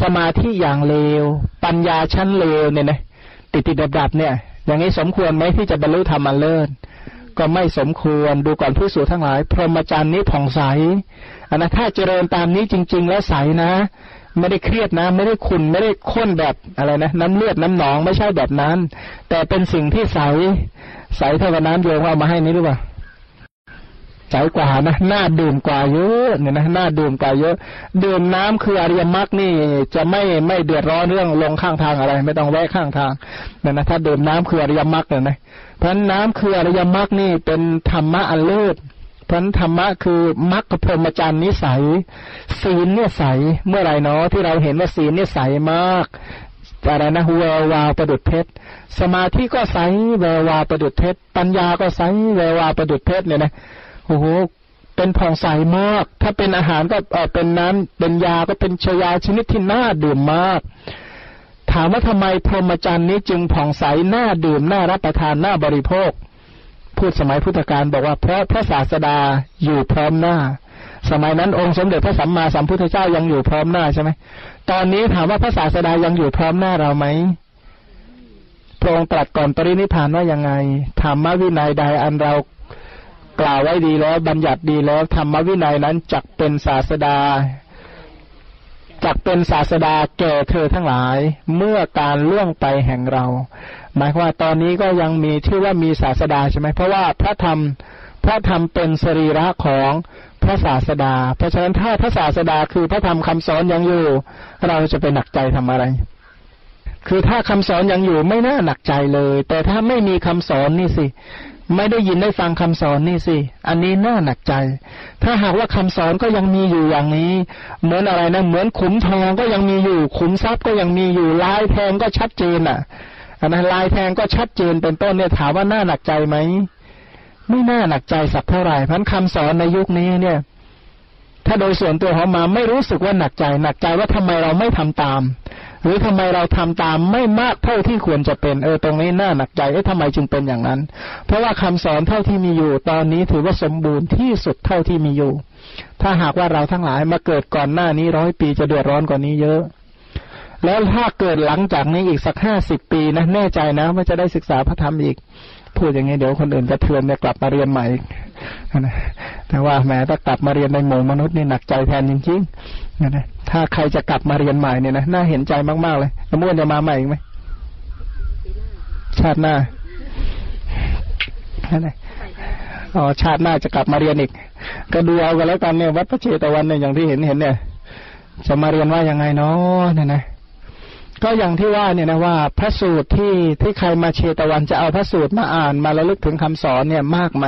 สมาธิอย่างเลว ปัญญาชั้นเลวเนี่ยนะติดติดดับดับเนี่ย อย่างนี้สมควรไหมที่จะบรรลุธรรมอันเลิศก็ไม่สมควรดูก่อนผู้สูทั้งหลาย พรหมจรรย์นี้ผ่องใสอันนะถ้าเจริญตามนี้จริง ๆ แล้วใสนะ ไม่ได้เครียดนะ ไม่ได้ขุนไม่ได้ข้นแบบอะไรนะ น้ำเลือดน้ำหนองไม่ใช่แบบนั้น แต่เป็นสิ่งที่ใสใสเท่ากับน้ำโยงเอามาให้นี้หรือเปล่าใสกว่านะน่าดื่มกว่าเยอะเนี่ยนะน่าดื่มกว่าเยอะ ดื่มน้ำคืออริยมรรคนี่จะไม่ไม่เดือดร้อนเรื่องลงข้างทางอะไร ไม่ต้องแวะข้างทางเนี่ยนะถ้าดื่มน้ำคืออริยมรรคเนี่ยนะเพราะน้ำคืออริยมรรคนี่เป็นธรรมะอันเลิศ เพราะธรรมะคือมรรคพรหมจรรย์นิสัย ศีลเนี่ยใสเมื่อไรเนาะที่เราเห็นว่าศีลเนี่ยใสมากอะไรนะแวววาวประดุดเพชรสมาธิก็ใสแวววาวประดุดเพชรปัญญาก็ใสแวววาวประดุดเพชรเนี่ยนะโอ้โหเป็นผ่องใสมาก ถ้าเป็นอาหารก็เออเป็นน้ำเป็นยาก็เป็นชยาชนิดที่น่าดื่มมาก ถามว่าทำไมพรหมจรรย์นี้จึงผ่องใสน่าดื่มน่ารับประทานน่าบริโภค พูดสมัยพุทธกาลบอกว่าเพราะพระศาสดาอยู่พร้อมหน้า สมัยนั้นองค์สมเด็จพระสัมมาสัมพุทธเจ้ายังอยู่พร้อมหน้าใช่ไหมตอนนี้ถามว่าพระศาสดายังอยู่พร้อมหน้าเราไหมพระองค์ตรัสก่อนปรินิพานว่ายังไงธรรมวินัยใดอันเรากล่าวไว้ดีแล้ว บัญญัติดีแล้วธรรมวินัยนั้นจักเป็นศาสดา จักเป็นศาสดาแก่เธอทั้งหลาย เมื่อการล่วงไปแห่งเรา หมายความว่าตอนนี้ก็ยังมีชื่อว่ามีศาสดาใช่ไหมเพราะว่าพระธรรมพระธรรมเป็นสรีระของพระศาสดา เพราะฉะนั้นถ้าพระศาสดาคือพระธรรมคำสอนยังอยู่ เราจะไปหนักใจทำอะไร คือถ้าคำสอนยังอยู่ไม่น่าหนักใจเลย แต่ถ้าไม่มีคำสอนนี่สิ ไม่ได้ยินได้ฟังคำสอนนี่สิ อันนี้น่าหนักใจ ถ้าหากว่าคำสอนก็ยังมีอยู่อย่างนี้ เหมือนอะไรนะ เหมือนขุมทองก็ยังมีอยู่ ขุมทรัพย์ก็ยังมีอยู่ ลายแทงก็ชัดเจนอะอันนั้นลายแทงก็ชัดเจนเป็นต้นเนี่ยถามว่าน่าหนักใจไหม ไม่น่าหนักใจสักเท่าไหร่พันคำสอนในยุคนี้เนี่ย ถ้าโดยส่วนตัวของมาไม่รู้สึกว่าหนักใจ หนักใจว่าทำไมเราไม่ทำตาม หรือทำไมเราทำตามไม่มากเท่าที่ควรจะเป็นเออตรงนี้น่าหนักใจเอ๊ะทำไมจึงเป็นอย่างนั้น เพราะว่าคำสอนเท่าที่มีอยู่ ตอนนี้ถือว่าสมบูรณ์ที่สุดเท่าที่มีอยู่ ถ้าหากว่าเราทั้งหลายมาเกิดก่อนหน้านี้ร้อยปีจะเดือดร้อนกว่านี้เยอะ แล้วถ้าเกิดหลังจากนี้อีกสักห้าสิบปีนะแน่ใจนะว่าจะได้ศึกษาพระธรรมอีกพูดอย่างนี้เดี๋ยวคนอื่นจะเทือนเนี่ยกลับมาเรียนใหม่แต่ว่าแม้ถ้ากลับมาเรียนในหมู่มนุษย์นี่หนักใจแทนจริงๆนะ ถ้าใครจะกลับมาเรียนใหม่เนี่ยนะน่าเห็นใจมากๆเลยแล้วม้วนจะมาใหม่อีกไหมชาติหน้าอะไรอ๋อชาติหน้าจะกลับมาเรียนอีก ก็ดูเอากันแล้วกันเนี่ยวัดพระเจตวันเนี่ยอย่างที่เห็นเห็นเนี่ย จะมาเรียนว่ายังไงเนาะเนี่ยนะก็อย่างที่ว่าเนี่ยนะว่าพระสูตรที่ที่ใครมาเชตวันจะเอาพระสูตรมาอ่านมาระลึกถึงคำสอนเนี่ยมากไหม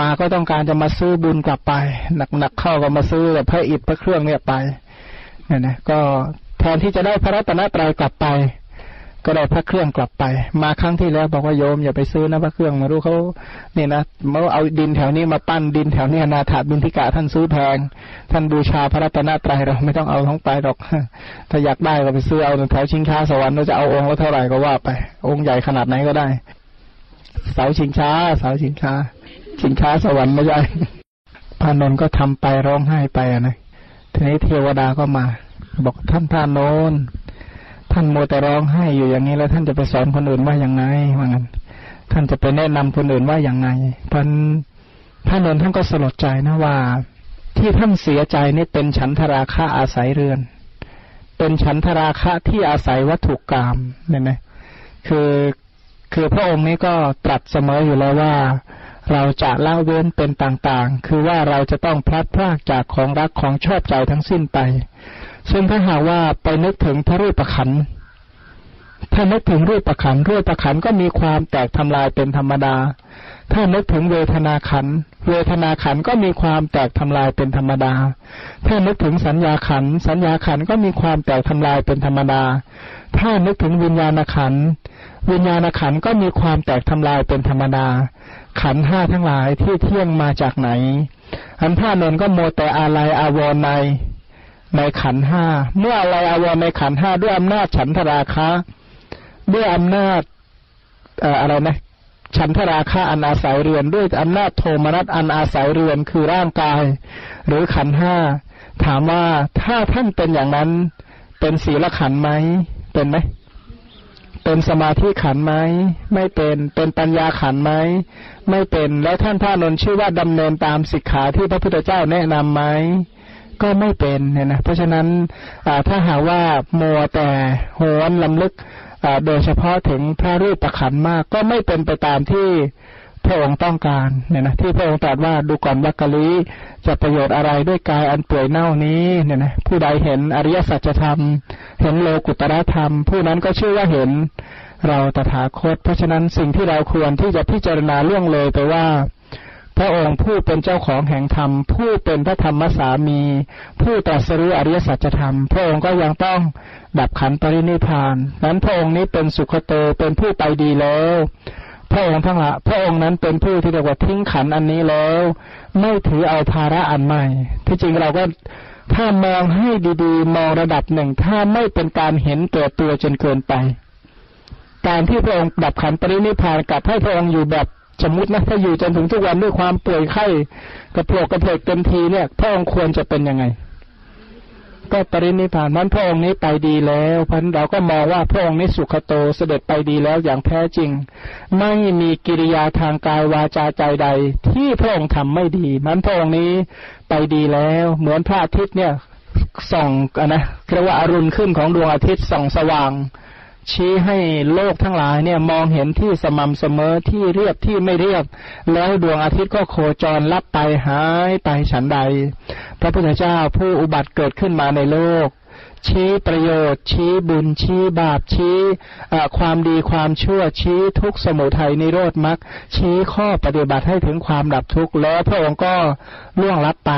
มาก็ต้องการจะมาซื้อบุญกลับไป หนักๆเข้าก็มาซื้อแบบพระอิฐพระเครื่องเนี่ยไปเนี่ยนะก็แทนที่จะได้พระรัตนตรัยกลับไป ก็ได้พระเครื่องกลับไป มาครั้งที่แล้วบอกว่าโยมอย่าไปซื้อนะพระเครื่องมารู้เขาเนี่ยนะเมื่อเอาดินแถวนี้มาปั้นดินแถวนี้นาถาบินทิกาท่านซื้อแพง ท่านบูชาพระรัตนตรัยเราไม่ต้องเอาท้องไปหรอก ถ้าอยากได้ก็ไปซื้อเอาแถวชิงช้าสวรรค์เราจะเอาองค์ละเท่าไหร่ก็ว่าไป องค์ใหญ่ขนาดไหนก็ได้ เสาชิงช้า เสาชิงช้า ชิงช้าสวรรค์ไม่ใช่พานนท์ก็ทำไปร้องไห้ไปนะทีนี้เทวดาก็มา บอกท่านพระนนท์ท่านโมแต่ร้องไห้อยู่อย่างนี้แล้ว ท่านจะไปสอนคนอื่นว่าอย่างไงว่างั้น ท่านจะไปแนะนำคนอื่นว่าอย่างไงพันพระนนท์ท่านก็สลดใจนะว่า ที่ท่านเสียใจนี่เป็นฉันทราคะอาศัยเรือน เป็นฉันทราคะที่อาศัยวัตถุกรรมเนี่ยนะคือคือพระองค์นี้ก็ตรัสเสมออยู่แล้วว่า เราจะละเว้นเป็นต่างๆ คือว่าเราจะต้องพลัดพรากจากของรักของชอบใจทั้งสิ้นไป ซึ่งถ้าหากว่าไปนึกถึงพระรูปขันถ้านึกถึงรูปประขันรูปประขันก็มีความแตกทำลายเป็นธรรมดา ถ้านึกถึงเวทนาขัน เวทนาขันก็มีความแตกทำลายเป็นธรรมดา ถ้านึกถึงสัญญาขัน สัญญาขันก็มีความแตกทำลายเป็นธรรมดา ถ้านึกถึงวิญญาณขัน วิญญาณขันก็มีความแตกทำลายเป็นธรรมดา ขันห้าทั้งหลายที่เที่ยงมาจากไหน อันท่านนก็โมแต่อะไรอาวรในในขันห้าเมื่ออะไรอาวรในขันห้าด้วยอำนาจฉันทราคะด้วยอำนาจอะไรนะ ฉันทราคะอันอาศัยเรือนด้วยอำนาจโทมนัสอันอาศัยเรือนคือร่างกาย หรือขันห้าถามว่าถ้าท่านเป็นอย่างนั้น เป็นศีลขันไหมเป็นไหม เป็นสมาธิขันไหมไม่เป็นเป็นปัญญาขันไหมไม่เป็นแล้วท่านพระนนท์ชื่อว่าดำเนินตามสิกขาที่พระพุทธเจ้าแนะนํำไหมก็ไม่เป็นเนี่ยนะเพราะฉะนั้นถ้าหาว่ามัวแต่โหนลำลึกโดยเฉพาะถึงพระรูปประขันมากก็ไม่เป็นไปตามที่ พระองค์ต้องการเนี่ยนะที่พระองค์ตรัสว่าดูก่อนวักกะลีจะประโยชน์อะไรด้วยกายอันเปื่อยเน่านี้เนี่ยนะผู้ใดเห็นอริยสัจธรรม เห็นโลกุตระธรรม ผู้นั้นก็ชื่อว่าเห็นเราตถาคต เพราะฉะนั้นสิ่งที่เราควรที่จะพิจารณาเรื่องเลยไปว่า พระองค์ผู้เป็นเจ้าของแห่งธรรม ผู้เป็นพระธรรมสามี ผู้ตรัสรู้อริยสัจธรรม พระองค์ก็ยังต้องดับขันปรินิพานนั้นพระองค์นี้เป็นสุขโตเป็นผู้ไปดีแล้ว พระองค์ทั้งหลายพระองค์นั้นเป็นผู้ที่เรียกว่าทิ้งขันอันนี้แล้ว ไม่ถือเอาภาระอันใหม่ ที่จริงเราก็ถ้ามองให้ดีๆ มองระดับหนึ่ง ถ้าไม่เป็นการเห็นตัวตัวจนเกินไป การที่พระองค์ดับขันปรินิพานกับให้พระองค์อยู่แบบสมมตินะถ้าอยู่จนถึงทุกวันด้วยความป่วยไข้กระโปกกระเพกเต็มทีเนี่ย พระองค์ควรจะเป็นยังไง ก็ปรินิพานมันพระองค์นี้ไปดีแล้วพันเราก็มองว่าพระองค์นี้สุขโตเสด็จไปดีแล้วอย่างแท้จริง ไม่มีกิริยาทางกายวาจาใจใด ที่พระองค์ทำไม่ดี มันพระองค์นี้ไปดีแล้ว เหมือนพระอาทิตย์เนี่ยส่องอนะเรียกว่าอารุณขึ้นของดวงอาทิตย์ส่องสว่าง ชี้ให้โลกทั้งหลายเนี่ยมองเห็นที่สม่ำเสมอที่เรียบที่ไม่เรียบ แล้วดวงอาทิตย์ก็โคจรลับไปหายไปฉันใด พระพุทธเจ้าผู้อุบัติเกิดขึ้นมาในโลก ชี้ประโยชน์ ชี้บุญชี้บาปชี้ความดีความชั่วชี้ทุกสมุทัยนิโรธมรรคชี้ข้อปฏิบัติให้ถึงความดับทุกข์แล้วพระองค์ก็ล่วงลับไป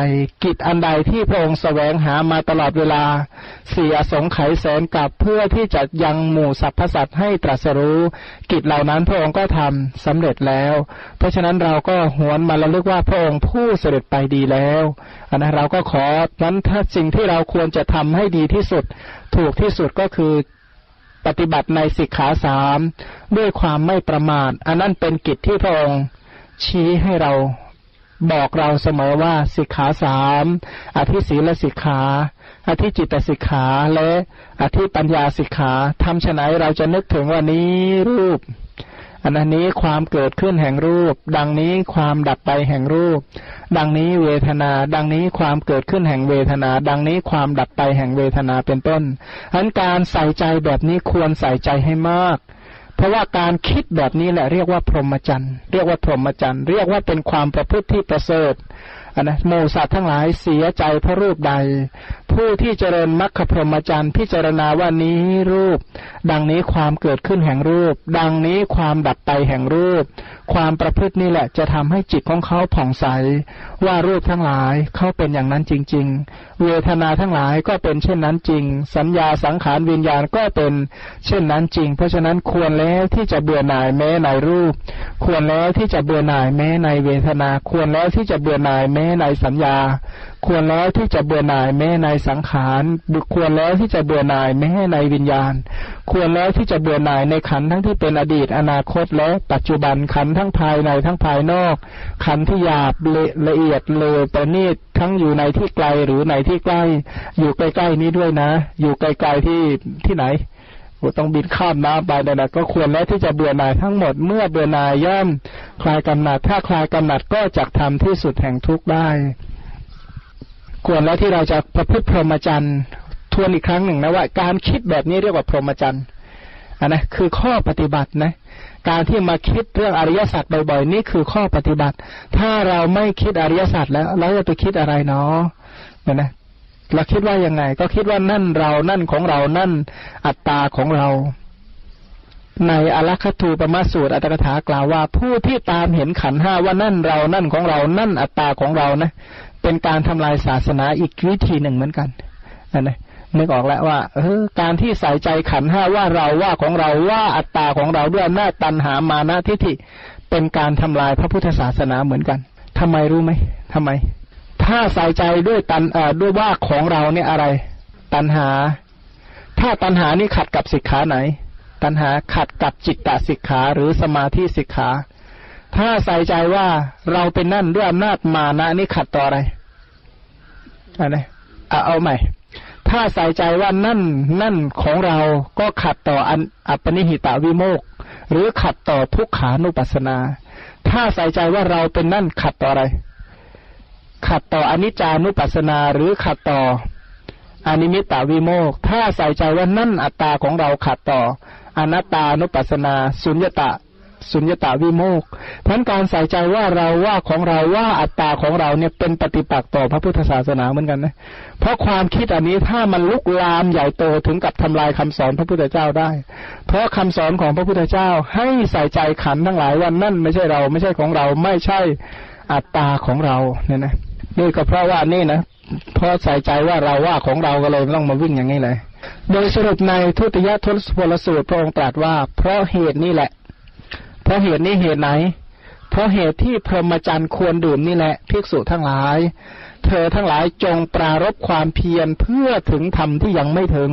กิจอันใดที่พระองค์แสวงหามาตลอดเวลาเสียสงไขแสนกับเพื่อที่จะยังหมู่สรรพสัตว์ให้ตรัสรู้ กิจเหล่านั้นพระองค์ก็ทำสำเร็จแล้ว เพราะฉะนั้นเราก็หวนมาระลึกว่าพระองค์ผู้เสด็จไปดีแล้ว นะเราก็ขอนั้นถ้าสิ่งที่เราควรจะทำให้ดีที่สุด ถูกที่สุดก็คือปฏิบัติในสิกขาสามด้วยความไม่ประมาท อันนั้นเป็นกิจที่พระองค์ชี้ให้เราบอกเราเสมอว่าสิกขาสามอธิศีลสิกขา อธิจิตสิกขาและอธิปัญญาสิกขาทำฉไหนเราจะนึกถึงว่านี้รูป อันนี้ความเกิดขึ้นแห่งรูป ดังนี้ความดับไปแห่งรูป ดังนี้เวทนา ดังนี้ความเกิดขึ้นแห่งเวทนา ดังนี้ความดับไปแห่งเวทนาเป็นต้นอันการใส่ใจแบบนี้ควรใส่ใจให้มาก เพราะว่าการคิดแบบนี้แหละเรียกว่าพรหมจรรย์ เรียกว่าพรหมจรรย์ เรียกว่าเป็นความประพฤติที่ประเสริฐ อันนะโมสัตว์ทั้งหลายเสียใจพระรูปใด ผู้ที่เจริญมรรคพรหมจรรย์พิจารณาว่านี้รูป ดังนี้ความเกิดขึ้นแห่งรูป ดังนี้ความดับไปแห่งรูป ความประพฤตินี่แหละจะทำให้จิตของเขาผ่องใส ว่ารูปทั้งหลายเขาเป็นอย่างนั้นจริง ๆ เวทนาทั้งหลายก็เป็นเช่นนั้นจริง สัญญาสังขารวิญญาณก็เป็นเช่นนั้นจริง เพราะฉะนั้นควรแล้วที่จะเบื่อหน่ายแม้ในรูป ควรแล้วที่จะเบื่อหน่ายแม้ในเวทนา ควรแล้วที่จะเบื่อหน่ายแม้ม้ในสัญญา ควรแล้วที่จะเบื่อหน่ายแม้ในสังขารควรแล้วที่จะเบื่อหน่ายแม้ในวิญญาณ ควรแล้วที่จะเบื่อหน่ายในขันทั้งที่เป็นอดีตอนาคตและปัจจุบันขันทั้งภายในทั้งภายนอก ขันที่หยาบละละเอียดเลยประณีตทั้งอยู่ในที่ไกลหรือในที่ใกล้ อยู่ใกล้ๆนี้ด้วยนะ อยู่ไกลๆที่ที่ไหน ต้องบินข้ามน้ำไปนั่นแหละก็ควรแล้วที่จะเบื่อหน่ายทั้งหมดเมื่อเบื่อหน่ายย่อมคลายกำหนัด ถ้าคลายกำหนัดก็จะทำที่สุดแห่งทุกข์ได้ ควรแล้วที่เราจะประพฤติพรหมจรรย์ทวนอีกครั้งหนึ่งนะว่าการคิดแบบนี้เรียกว่าพรหมจรรย์อันนะคือข้อปฏิบัตินะการที่มาคิดเรื่องอริยสัจบ่อยๆ นี่คือข้อปฏิบัติ ถ้าเราไม่คิดอริยสัจแล้วเราจะไปคิดอะไรเนาะเนี่ยนะ เราคิดว่ายังไง ก็คิดว่านั่นเรา นั่นของเรา นั่นอัตตาของเรา ในอลัคตูปมาสูตรอัตถกถากล่าวว่า ผู้ที่ตามเห็นขันห้าว่านั่นเรา นั่นของเรา นั่นอัตตาของเรานะ เป็นการทำลายศาสนาอีกวิธีหนึ่งเหมือนกันนะนึกออกแล้วว่าเออการที่ใส่ใจขันห้าว่าเราว่าของเราว่าอัตตาของเราด้วยหน้าตันหามานะทิฏฐิเป็นการทำลายพระพุทธศาสนาเหมือนกันทำไมรู้ไหมทำไม ถ้าใส่ใจด้วยตันด้วยว่าของเราเนี่ยอะไร ตันหา ถ้าตันหานี่ขัดกับสิกขาไหน ตันหาขัดกับจิตตสิกขาหรือสมาธิสิกขา ถ้าใส่ใจว่าเราเป็นนั่นด้วยอำนาจมานะนี่ขัดต่ออะไรอะไรเอาใหม่ ถ้าใส่ใจว่านั่นนั่นของเราก็ขัดต่ออันอัปนิหิตาวิโมกหรือขัดต่อทุกขานุปัสนา ถ้าใส่ใจว่าเราเป็นนั่นขัดต่ออะไร ขัดต่ออนิจจานุปัสสนาหรือขัดต่ออนิมิตาวิโมกถ้าใส่ใจว่านั่นอัตตาของเราขัดต่อ อนัตตานุปัสสนา สุญญตาสุญญตาวิโมกทั้นการใส่ใจว่าเราว่าของเราว่าอัตตาของเราเนี่ยเป็นปฏิปักษ์ต่อพระพุทธศาสนาเหมือนกันนะ เพราะความคิดอันนี้ถ้ามันลุกลามใหญ่โตถึงกับทำลายคำสอนพระพุทธเจ้าได้ เพราะคำสอนของพระพุทธเจ้าให้ใส่ใจขันทั้งหลายว่านั่นไม่ใช่เราไม่ใช่ของเราไม่ใช่อัตตาของเราเนี่ยนะ นี่ก็เพราะว่านี่นะเพราะใส่ใจว่าเราว่าของเราก็เลยต้องมาวิ่งอย่างนี้เลย โดยสรุปในทุติยทศพลสูตรพระองค์ตรัสว่า เพราะเหตุนี้แหละ เพราะเหตุนี้เหตุไหน เพราะเหตุที่พรหมจรรย์ควรดื่มนี่แหละภิกษุทั้งหลาย เธอทั้งหลายจงปรารบความเพียรเพื่อถึงธรรมที่ยังไม่ถึง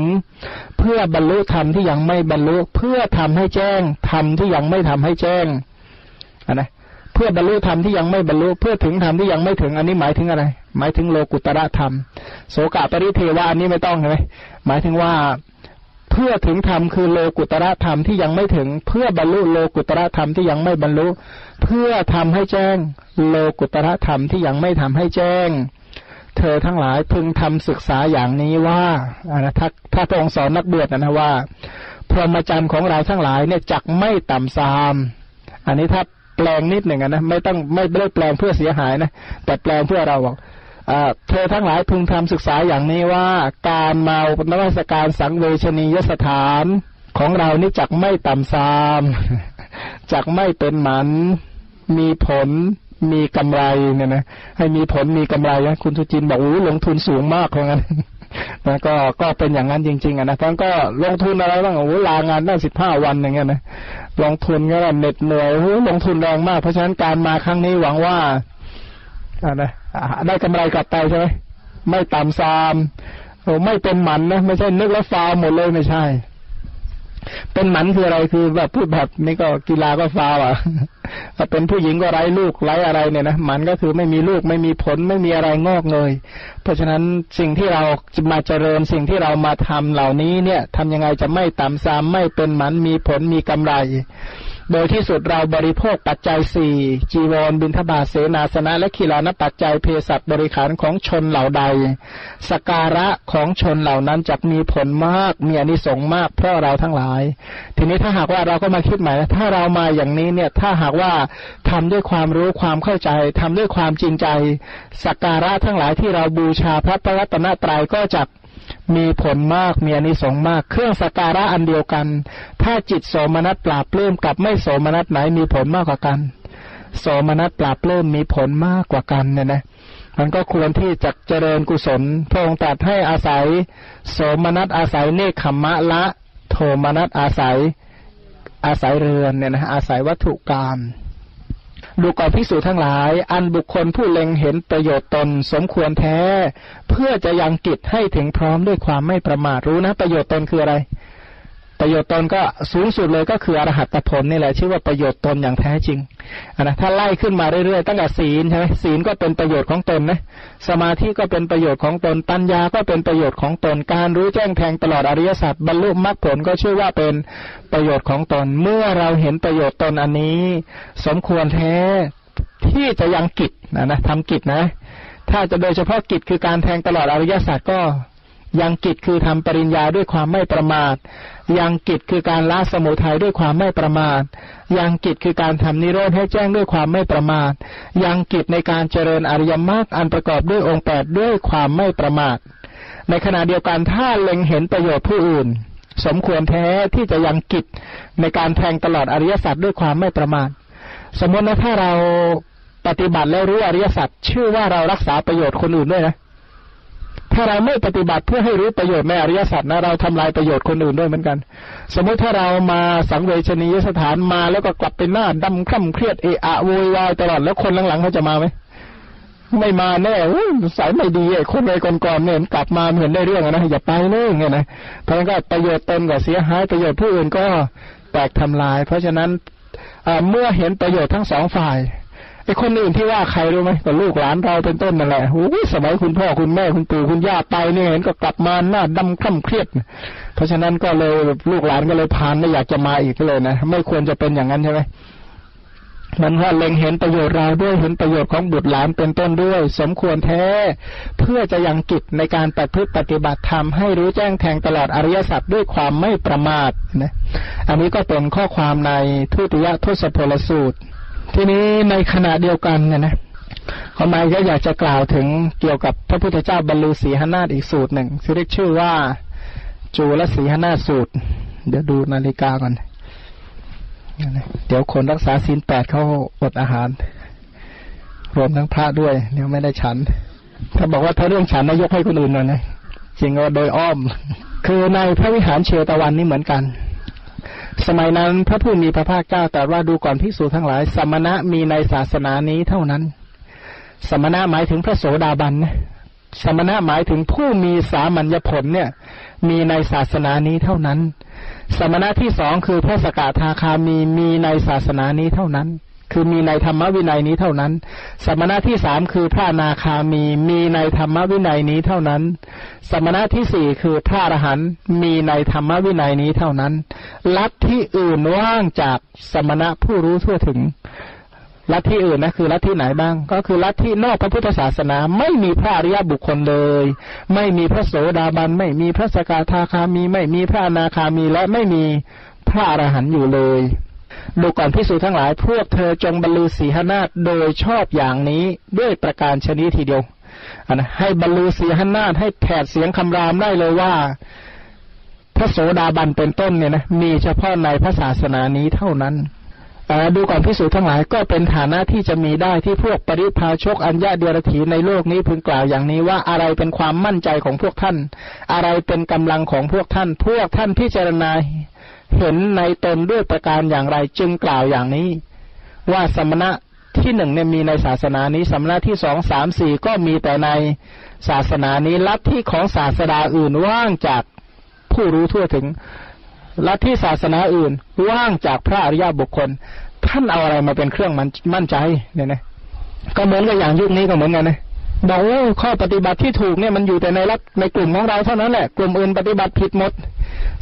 เพื่อบรรลุธรรมที่ยังไม่บรรลุ เพื่อทำให้แจ้งธรรมที่ยังไม่ทำให้แจ้งอันนะเพื่อบรรลุธรรมที่ยังไม่บรรลุเพื่อถึงธรรมที่ยังไม่ถึงอันนี้หมายถึงอะไร หมายถึงโลกุตระธรรม โสกปริเทวาอันนี้ไม่ต้องใช่ไหมหมายถึงว่าเพื่อถึงธรรมคือโลกุตระธรรมที่ยังไม่ถึง เพื่อบรรลุโลกุตระธรรมที่ยังไม่บรรลุ เพื่อทำให้แจ้งโลกุตระธรรมที่ยังไม่ทำให้แจ้ง เธอทั้งหลายพึงทำศึกษาอย่างนี้ว่าอนะถ้าถ้าพระองค์สอนนักบวชนะนะว่า พรหมจรรย์ของเราทั้งหลายเนี่ยจักไม่ต่ำซาม อันนี้ถ้า แปลงนิดหนึ่งนะไม่ต้องไม่ได้แปลงเพื่อเสียหายนะแต่แปลงเพื่อเราบอกเธอทั้งหลายพึงทำศึกษาอย่างนี้ว่า การเมานวัสการสังเวชนียสถานของเรานี่จักไม่ต่ำซามจักไม่เป็นหมัน มีผลมีกำไรเนี่ยนะให้มีผลมีกำไรนะคุณสุจินบอกโอ้ลงทุนสูงมากเพราะงั้น นะก็ก็เป็นอย่างนั้นจริงๆอะนะท่านก็ลงทุนอะไรบ้างโอ้ลางานได้สิบห้าวันอย่างเงี้ยนะลงทุนก็เหน็ดเหนื่อยโอ้ลงทุนแรงมาก เพราะฉะนั้นการมาครั้งนี้หวังว่าอ่านะได้กำไรกลับไปใช่ไหมไม่ตามซามโอ้ไม่เป็นหมันนะไม่ใช่นึกแล้วฟาวหมดเลยไม่ใช่ เป็นหมันคืออะไรคือแบบพูดแบบนี่ก็กีฬาก็ฟาวอะเป็นผู้หญิงก็ไร้ลูกไร้อะไรเนี่ยนะหมันก็คือไม่มีลูกไม่มีผลไม่มีอะไรงอกเลยเพราะฉะนั้นสิ่งที่เราจะมาเจริญสิ่งที่เรามาทำเหล่านี้เนี่ยทำยังไงจะไม่ต่ำซามไม่เป็นหมันมีผลมีกำไร โดยที่สุดเราบริโภคปัจจัยสี่จีวรบินทบาทเสนาสนะและขีลานปัจจัยเภสัชบริขารของชนเหล่าใด สการะของชนเหล่านั้นจะมีผลมากมีอนิสงส์มากเพราะเราทั้งหลาย ทีนี้ถ้าหากว่าเราก็มาคิดใหม่ถ้าเรามาอย่างนี้เนี่ยถ้าหากว่าทำด้วยความรู้ความเข้าใจทำด้วยความจริงใจสการะทั้งหลายที่เราบูชาพระประรัตนตรัยก็จะ มีผลมากมีอนิสงส์มาก เครื่องสักการะอันเดียวกัน ถ้าจิตโสมนัสปราบเลื่มกับไม่โสมนัสไหนมีผลมากกว่ากัน โสมนัสปราบเลื่มมีผลมากกว่ากันเนี่ยนะมันก็ควรที่จะเจริญกุศลพระองค์ตรัสให้อาศัย โสมนัสอาศัยเนคขมมะละ โทมนัสอาศัยอาศัยเรือนเนี่ยนะอาศัยวัตถุกรรม ดูก่อนพิสูจทั้งหลาย อันบุคคลผู้เล็งเห็นประโยชน์ตนสมควรแท้ เพื่อจะยังกิจให้ถึงพร้อมด้วยความไม่ประมาทรู้นะ ประโยชน์ตนคืออะไร ประโยชน์ตนก็สูงสุดเลยก็คืออรหัตผลนี่แหละชื่อว่าประโยชน์ตนอย่างแท้จริงนะถ้าไล่ขึ้นมาเรื่อยๆตั้งแต่ศีลใช่ไหมศีลก็เป็นประโยชน์ของตนนะสมาธิก็เป็นประโยชน์ของตนปัญญาก็เป็นประโยชน์ของตนการรู้แจ้งแทงตลอดอริยสัจบรรลุมรรคผลก็ชื่อว่าเป็นประโยชน์ของตน เมื่อเราเห็นประโยชน์ตนอันนี้ สมควรแท้ที่จะยังกิจนะนะทำกิจนะ ถ้าจะโดยเฉพาะกิจคือการแทงตลอดอริยสัจก็ ยังกิจคือทำปริญญาด้วยความไม่ประมาท ยังกิจคือการละสมุทัยด้วยความไม่ประมาท ยังกิจคือการทำนิโรธให้แจ้งด้วยความไม่ประมาท ยังกิจในการเจริญอริยมรรคอันประกอบด้วยองค์แปดด้วยความไม่ประมาท ในขณะเดียวกันถ้าเล็งเห็นประโยชน์ผู้อื่น สมควรแท้ที่จะยังกิจในการแทงตลอดอริยสัจด้วยความไม่ประมาท สมมตินะถ้าเราปฏิบัติแล้วรู้อริยสัจชื่อว่าเรารักษาประโยชน์คนอื่นด้วยนะ ถ้าเราไม่ปฏิบัติเพื่อให้รู้ประโยชน์ในอริยสัจนะเราทำลายประโยชน์คนอื่นด้วยเหมือนกัน สมมุติถ้าเรามาสังเวชนียสถานมาแล้วก็กลับไปหน้าดำคร่ำเครียดเอะอะโวยวายตลอดแล้วคนหลังๆเขาจะมาไหมไม่มาแน่สายไม่ดีไอ้คนในก่อนๆเนี่ยกลับมาเหมือนได้เรื่องนะอย่าไปเลยไงนะเพราะงั้นก็ประโยชน์ตนก็เสียหายประโยชน์ผู้อื่นก็แตกทำลาย เพราะฉะนั้นเมื่อเห็นประโยชน์ทั้งสองฝ่าย คนอื่นที่ว่าใครรู้ไหมก็ลูกหลานเราเป็นต้นนั่นแหละโอ้ยสมัยคุณพ่อคุณแม่คุณปู่คุณย่าไปเนี่ยเห็นก็กลับมาหน้าดำคล่ำเครียด เพราะฉะนั้นก็เลยลูกหลานก็เลยพานไม่อยากจะมาอีกเลยนะไม่ควรจะเป็นอย่างนั้นใช่ไหมมันว่าเล็งเห็นประโยชน์เราด้วยเห็นประโยชน์ของบุตรหลานเป็นต้นด้วย สมควรแท้ เพื่อจะยังกิจในการปฏิพฤติปฏิบัติธรรมให้รู้แจ้งแทงตลอดอริยสัจด้วยความไม่ประมาทนะ อันนี้ก็เป็นข้อความในทุติยทศพลสูตร ทีนี้ในขณะเดียวกันเนี่ยนะขอมาก็อยากจะกล่าวถึงเกี่ยวกับพระพุทธเจ้าบรรลุสีหนาฏอีกสูตรหนึ่งที่เรียกชื่อว่า จูลสีหนาฏสูตร เดี๋ยวดูนาฬิกาก่อนเดี๋ยวคนรักษาศีลแปดเขาอดอาหาร รวมทั้งพระด้วยเดี๋ยวไม่ได้ฉัน ถ้าบอกว่าถ้าเรื่องฉันนายกให้คนอื่นหน่อยนะจริงก็โดยอ้อม คือในพระวิหารเชตวันนี้เหมือนกัน สมัยนั้นพระผู้มีพระภาคเจ้าแต่ว่าดูก่อนภิกษุทั้งหลาย สมณะมีในศาสนานี้เท่านั้น สมณะหมายถึงพระโสดาบันนะสมณะหมายถึงผู้มีสามัญญผลเนี่ย มีในศาสนานี้เท่านั้น สมณะที่สองคือพระสกทาคามีมีในศาสนานี้เท่านั้น คือมีในธรรมวินัยนี้เท่านั้น สมณะที่สามคือพระนาคามี มีในธรรมวินัยนี้เท่านั้น สมณะที่สี่คือพระอรหันต์มีในธรรมวินัยนี้เท่านั้น ลัทธิอื่นว่างจากสมณะผู้รู้ทั่วถึง ลัทธิอื่นนะคือลัทธิไหนบ้าง ก็คือลัทธินอกพระพุทธศาสนาไม่มีพระอริยบุคคลเลย ไม่มีพระโสดาบัน ไม่มีพระสกทาคามี ไม่มีพระอนาคามีและไม่มีพระอรหันต์อยู่เลย ดูก่อนพิสูจทั้งหลาย พวกเธอจงบรรลุสีหนาฏโดยชอบอย่างนี้ด้วยประการชนิดทีเดียวนะให้บรรลุสีหนาฏให้แผดเสียงคำรามได้เลยว่า พระโสดาบันเป็นต้นเนี่ยนะมีเฉพาะในพระศาสนานี้เท่านั้นดูก่อนพิสูจน์ทั้งหลายก็เป็นฐานะที่จะมีได้ที่พวกปริพาชกอัญญาเดียรถีในโลกนี้พึงกล่าวอย่างนี้ว่าอะไรเป็นความมั่นใจของพวกท่าน อะไรเป็นกำลังของพวกท่าน พวกท่านพิจารณา เห็นในตนด้วยประการอย่างไรจึงกล่าวอย่างนี้ ว่าสมณะที่หนึ่งเนี่ยมีในศาสนานี้สำนักที่สองสามสี่ก็มีแต่ในศาสนานี้ลัทธิของศาสดาอื่นว่างจากผู้รู้ทั่วถึงลัทธิศาสนาอื่นว่างจากพระอริยบุคคล ท่านเอาอะไรมาเป็นเครื่องมันมั่นใจเนี่ยนะก็เหมือนกับอย่างยุคนี้ก็เหมือนกันนะบอกว่าข้อปฏิบัติที่ถูกเนี่ยมันอยู่แต่ในรัฐในกลุ่มของเราเท่านั้นแหละกลุ่มอื่นปฏิบัติผิดหมด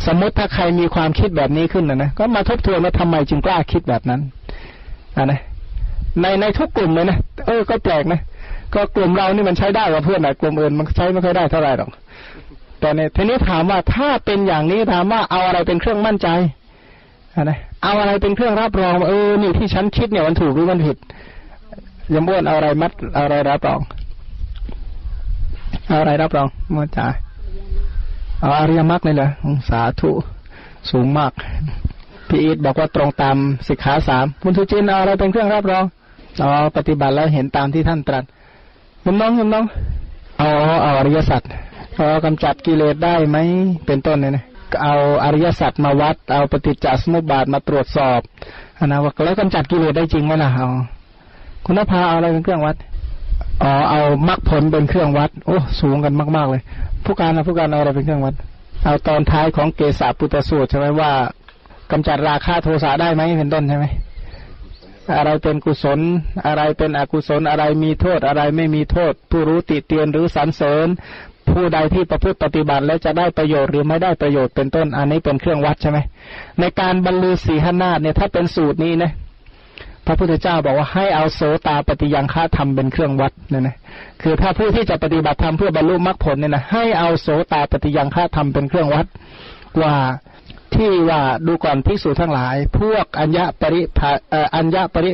สมมติถ้าใครมีความคิดแบบนี้ขึ้นนะนะก็มาทบทวนว่าทำไมจึงกล้าคิดแบบนั้นอ่านะในในทุกกลุ่มเลยนะเออก็แปลกนะก็กลุ่มเรานี่มันใช้ได้กว่าเพื่อนแต่กลุ่มอื่นมันใช้ไม่ค่อยได้เท่าไหร่หรอกแต่ในทีนี้ถามว่าถ้าเป็นอย่างนี้ถามว่าเอาอะไรเป็นเครื่องมั่นใจนะเอาอะไรเป็นเครื่องรับรองเออนี่ที่ฉันคิดเนี่ยมันถูกหรือมันผิดยมบ้วนเอาอะไรมัดเอาอะไรรับรอง เอาอะไรรับรองมาจ่าเอาอริยมรรคเลยเหรอสาธุสูงมากพี่อีทบอกว่าตรงตามสิกขาสามคุณทุจินเอาอะไรเป็นเครื่องรับรองอ๋อปฏิบัติแล้วเห็นตามที่ท่านตรัสคุณน้องคุณน้องเอาเอาอริยสัจเอากำจัดกิเลสได้ไหมเป็นต้นเนี่ยนะเอาอริยสัจมาวัด เอาปฏิจจสมุปบาทมาตรวจสอบอนะว่าแล้วกำจัดกิเลสได้จริงไหมล่ะเอาคุณนภาเอาอะไรเป็นเครื่องวัด อ๋อเอามรรคผลเป็นเครื่องวัด โอ้สูงกันมาก ๆ เลย ผู้การนะผู้การเอาอะไรเป็นเครื่องวัด เอาตอนท้ายของเกษาปุตตสูตรใช่ไหมว่ากำจัดราคะโทสะได้ไหมเป็นต้นใช่ไหมอะไรเป็นกุศล อะไรเป็นอกุศลอะไรมีโทษอะไรไม่มีโทษ ผู้รู้ติเตียนหรือสรรเสริญ ผู้ใดที่ประพฤติปฏิบัติแล้วจะได้ประโยชน์หรือไม่ได้ประโยชน์เป็นต้น อันนี้เป็นเครื่องวัดใช่ไหมในการบรรลุสีหนาฏเนี่ยถ้าเป็นสูตรนี้นะ พระพุทธเจ้าบอกว่าให้เอาโสตาปฏิยังฆาธรรมเป็นเครื่องวัดเนี่ยนะคือถ้าผู้ที่จะปฏิบัติธรรมเพื่อบรรลุมรรคผลเนี่ยนะให้เอาโสตาปฏิยังฆาธรรมเป็นเครื่องวัด ว่าที่ว่าดูก่อนภิกษุทั้งหลาย พวกอัญญปริอัญญปริ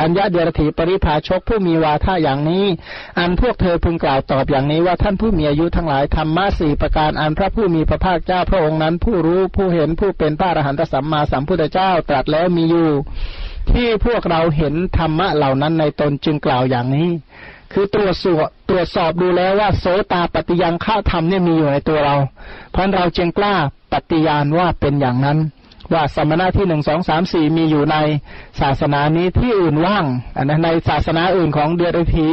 อัญญาเดรถีปริภาชกผู้มีวาทะอย่างนี้ อันพวกเธอพึงกล่าวตอบอย่างนี้ว่าท่านผู้มีอายุทั้งหลายธรรมะสี่ประการอันพระผู้มีพระภาคเจ้าพระองค์นั้น ผู้รู้ผู้เห็นผู้เป็นพระอรหันตสัมมาสัมพุทธเจ้าตรัสแล้วมีอยู่ ที่พวกเราเห็นธรรมะเหล่านั้นในตนจึงกล่าวอย่างนี้ คือตรวจสอบตรวจสอบดูแล้วว่าโสตาปฏิยังฆาธรรมเนี่ยมีอยู่ในตัวเรา เพราะเราจึงกล้าปฏิญาณว่าเป็นอย่างนั้น ว่าสมณะที่หนึ่งสองสามสี่มีอยู่ในศาสนานี้ที่อื่นว่างอันนั้นในศาสนาอื่นของเดือดที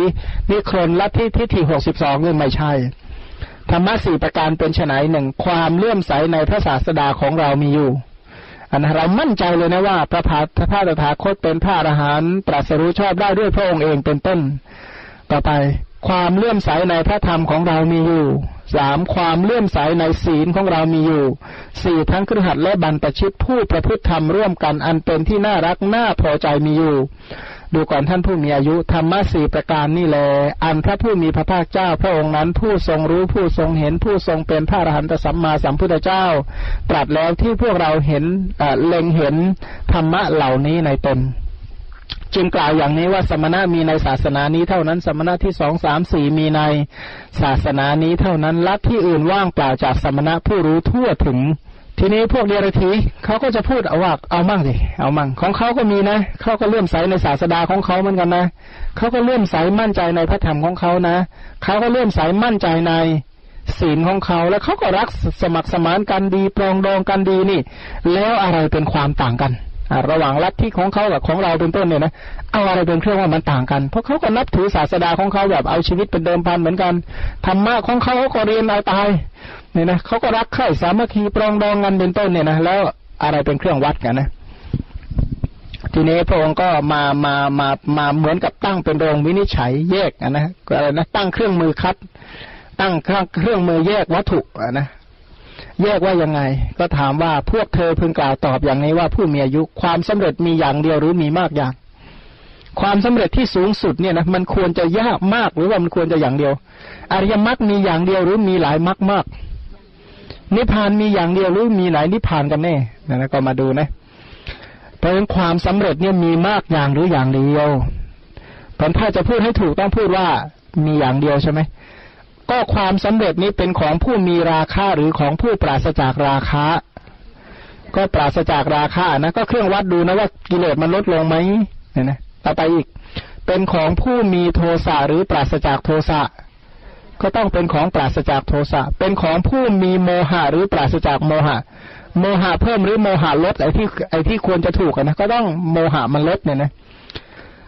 นิครนลัทธิทิฏฐิหกสิบสองนี่ไม่ใช่ธรรมะสี่ประการเป็นไฉนหนึ่งความเลื่อมใสในพระศาสดาของเรามีอยู่ อันเรามั่นใจเลยนะว่าพระพาพระตถาคตเป็นพระอรหันต์ตรัสรู้ชอบได้ด้วยพระองค์เองเป็นต้น ต่อไป ความเลื่อมใสในพระธรรมของเรามีอยู่สามความเลื่อมใสในศีลของเรามีอยู่สี่ทั้งครหัสและบรรปชิตผู้ประพฤติธรรมร่วมกันอันเป็นที่น่ารักน่าพอใจมีอยู่ ดูก่อนท่านผู้มีอายุธรรมะสี่ประการนี่แล อันพระผู้มีพระภาคเจ้าพระองค์นั้นผู้ทรงรู้ผู้ทรงเห็นผู้ทรงเป็นพระอรหันตสัมมาสัมพุทธเจ้า ตรัสแล้วที่พวกเราเห็นเล็งเห็นธรรมะเหล่านี้ในตนจึงกล่าวอย่างนี้ว่าสมณะมีในศาสนานี้เท่านั้น สมณะที่สองสามสี่มีในศาสนานี้เท่านั้นลัทที่อื่นว่างเปล่าจากสมณะผู้รู้ทั่วถึง ทีนี้พวกเดรัจฉีเขาก็จะพูดเอาว่าเอามั่งสิเอามั่งของเขาก็มีนะเขาก็เลื่อมใสในศาสดาของเขาเหมือนกันนะเขาก็เลื่อมใสมั่นใจในพระธรรมของเขานะเขาก็เลื่อมใสมั่นใจในศีลของเขาแล้วเขาก็รักสมัครสมานกันดีปรองดองกันดีนี่ แล้วอะไรเป็นความต่างกัน ระหว่างลัทธิของเขากับของเราเป็นต้นเนี่ยนะเอาอะไรเป็นเครื่องว่ามันต่างกัน เพราะเขาก็นับถือศาสดาของเขาแบบเอาชีวิตเป็นเดิมพันเหมือนกันธรรมะของเขาเขาก็เรียนเอาตายเนี่ยนะเขาก็รักใคร่สามัคคีปรองดองกันเป็นต้นเนี่ยนะแล้วอะไรเป็นเครื่องวัดกันนะทีนี้พระองค์ก็มามามามาเหมือนกับตั้งเป็นโรงวินิจฉัยแยกนะอะไรนะตั้งเครื่องมือคัด ตั้งเครื่องมือแยกวัตถุนะ แยกว่ายังไง ก็ถามว่าพวกเธอพึงกล่าวตอบอย่างนี้ว่าผู้มีอายุความสำเร็จมีอย่างเดียวหรือมีมากอย่าง ความสำเร็จที่สูงสุดเนี่ยนะมันควรจะยากมากหรือว่ามันควรจะอย่างเดียว อริยมรรคมีอย่างเดียวหรือมีหลายมรรคมากนิพพานมีอย่างเดียวหรือมีหลายนิพพานกันแน่นะก็มาดูนะเพราะฉะนั้นความสำเร็จเนี่ยมีมากอย่างหรืออย่างเดียวผลถ้าจะพูดให้ถูกต้องพูดว่ามีอย่างเดียวใช่ไหม ก็ความสำเร็จนี้เป็นของผู้มีราคาหรือของผู้ปราศจากราคาก็ปราศจากราคานะก็เครื่องวัดดูนะว่ากิเลสมันลดลงไหมเนี่ยนะต่อไปอีก เป็นของผู้มีโทสะหรือปราศจากโทสะก็ต้องเป็นของปราศจากโทสะ เป็นของผู้มีโมหะหรือปราศจากโมหะ โมหะเพิ่มหรือโมหะลดไอ้ที่ไอ้ที่ควรจะถูกนะก็ต้องโมหะมันลดเนี่ยนะ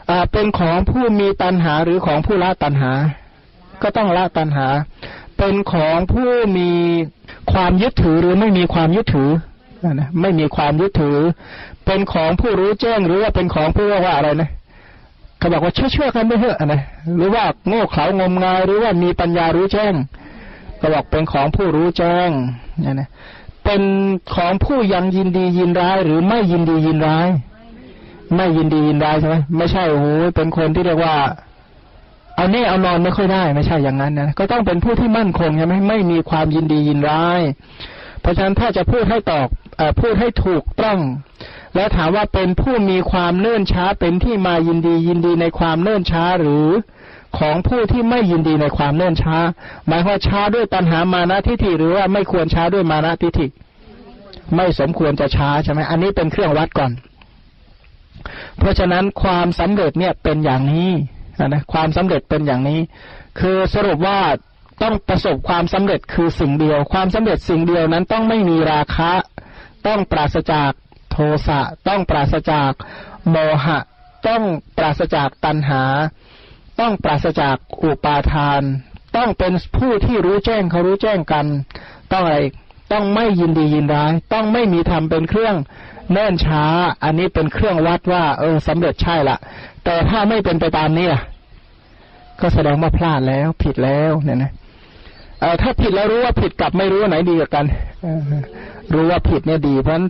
อ่าเป็นของผู้มีตัณหาหรือของผู้ละตัณหา ก็ต้องละตัณหา เป็นของผู้มีความยึดถือหรือไม่มีความยึดถือนะไม่มีความยึดถือ เป็นของผู้รู้แจ้งหรือว่าเป็นของผู้ว่าอะไรนะเขาบอกว่าเชื่อเชื่อกันไม่เถอะนะหรือว่าโง่เขลางมงายหรือว่ามีปัญญารู้แจ้งก็บอกเป็นของผู้รู้แจ้งเนี่ยนะเป็นของผู้ยังยินดียินร้าย หรือไม่ยินดียินร้าย ไม่ยินดียินร้ายใช่ไหมไม่ใช่โอ้โหเป็นคนที่เรียกว่า เอาแน่เอานอนไม่ค่อยได้ไม่ใช่อย่างนั้นนะก็ต้องเป็นผู้ที่มั่นคงใช่ไหมไม่มีความยินดียินร้าย เพราะฉะนั้นถ้าจะพูดให้ตอบอพูดให้ถูกต้อง แล้วถามว่าเป็นผู้มีความเนื่นช้าเป็นที่มายินดียินดีในความเนื่นช้าหรือของผู้ที่ไม่ยินดีในความเนื่นช้า หมายว่าช้าด้วยตัณหามานะทิฏฐิหรือว่าไม่ควรช้าด้วยมานะทิฏฐิ ไม่สมควรจะช้าใช่ไหมอันนี้เป็นเครื่องวัดก่อน เพราะฉะนั้นความสำเร็จเนี่ยเป็นอย่างนี้ นะความสำเร็จเป็นอย่างนี้ คือสรุปว่าต้องประสบความสำเร็จคือสิ่งเดียว ความสำเร็จสิ่งเดียวนั้นต้องไม่มีราคะ ต้องปราศจากโทสะต้องปราศจากโมหะ ต้องปราศจากตัณหา ต้องปราศจากอุปาทาน ต้องเป็นผู้ที่รู้แจ้งเขารู้แจ้งกัน ต้องอะไรต้องไม่ยินดียินร้าย ต้องไม่มีธรรมเป็นเครื่องเนิ่นช้า อันนี้เป็นเครื่องวัดว่า เออสำเร็จใช่ละ แต่ถ้าไม่เป็นไปตามนี้ล่ะ ก็แสดงว่าพลาดแล้ว ผิดแล้วเนี่ยนะเออถ้าผิดแล้วรู้ว่าผิดกับไม่รู้ว่าไหนดีกับกันรู้ว่าผิดเนี่ยดี เพราะ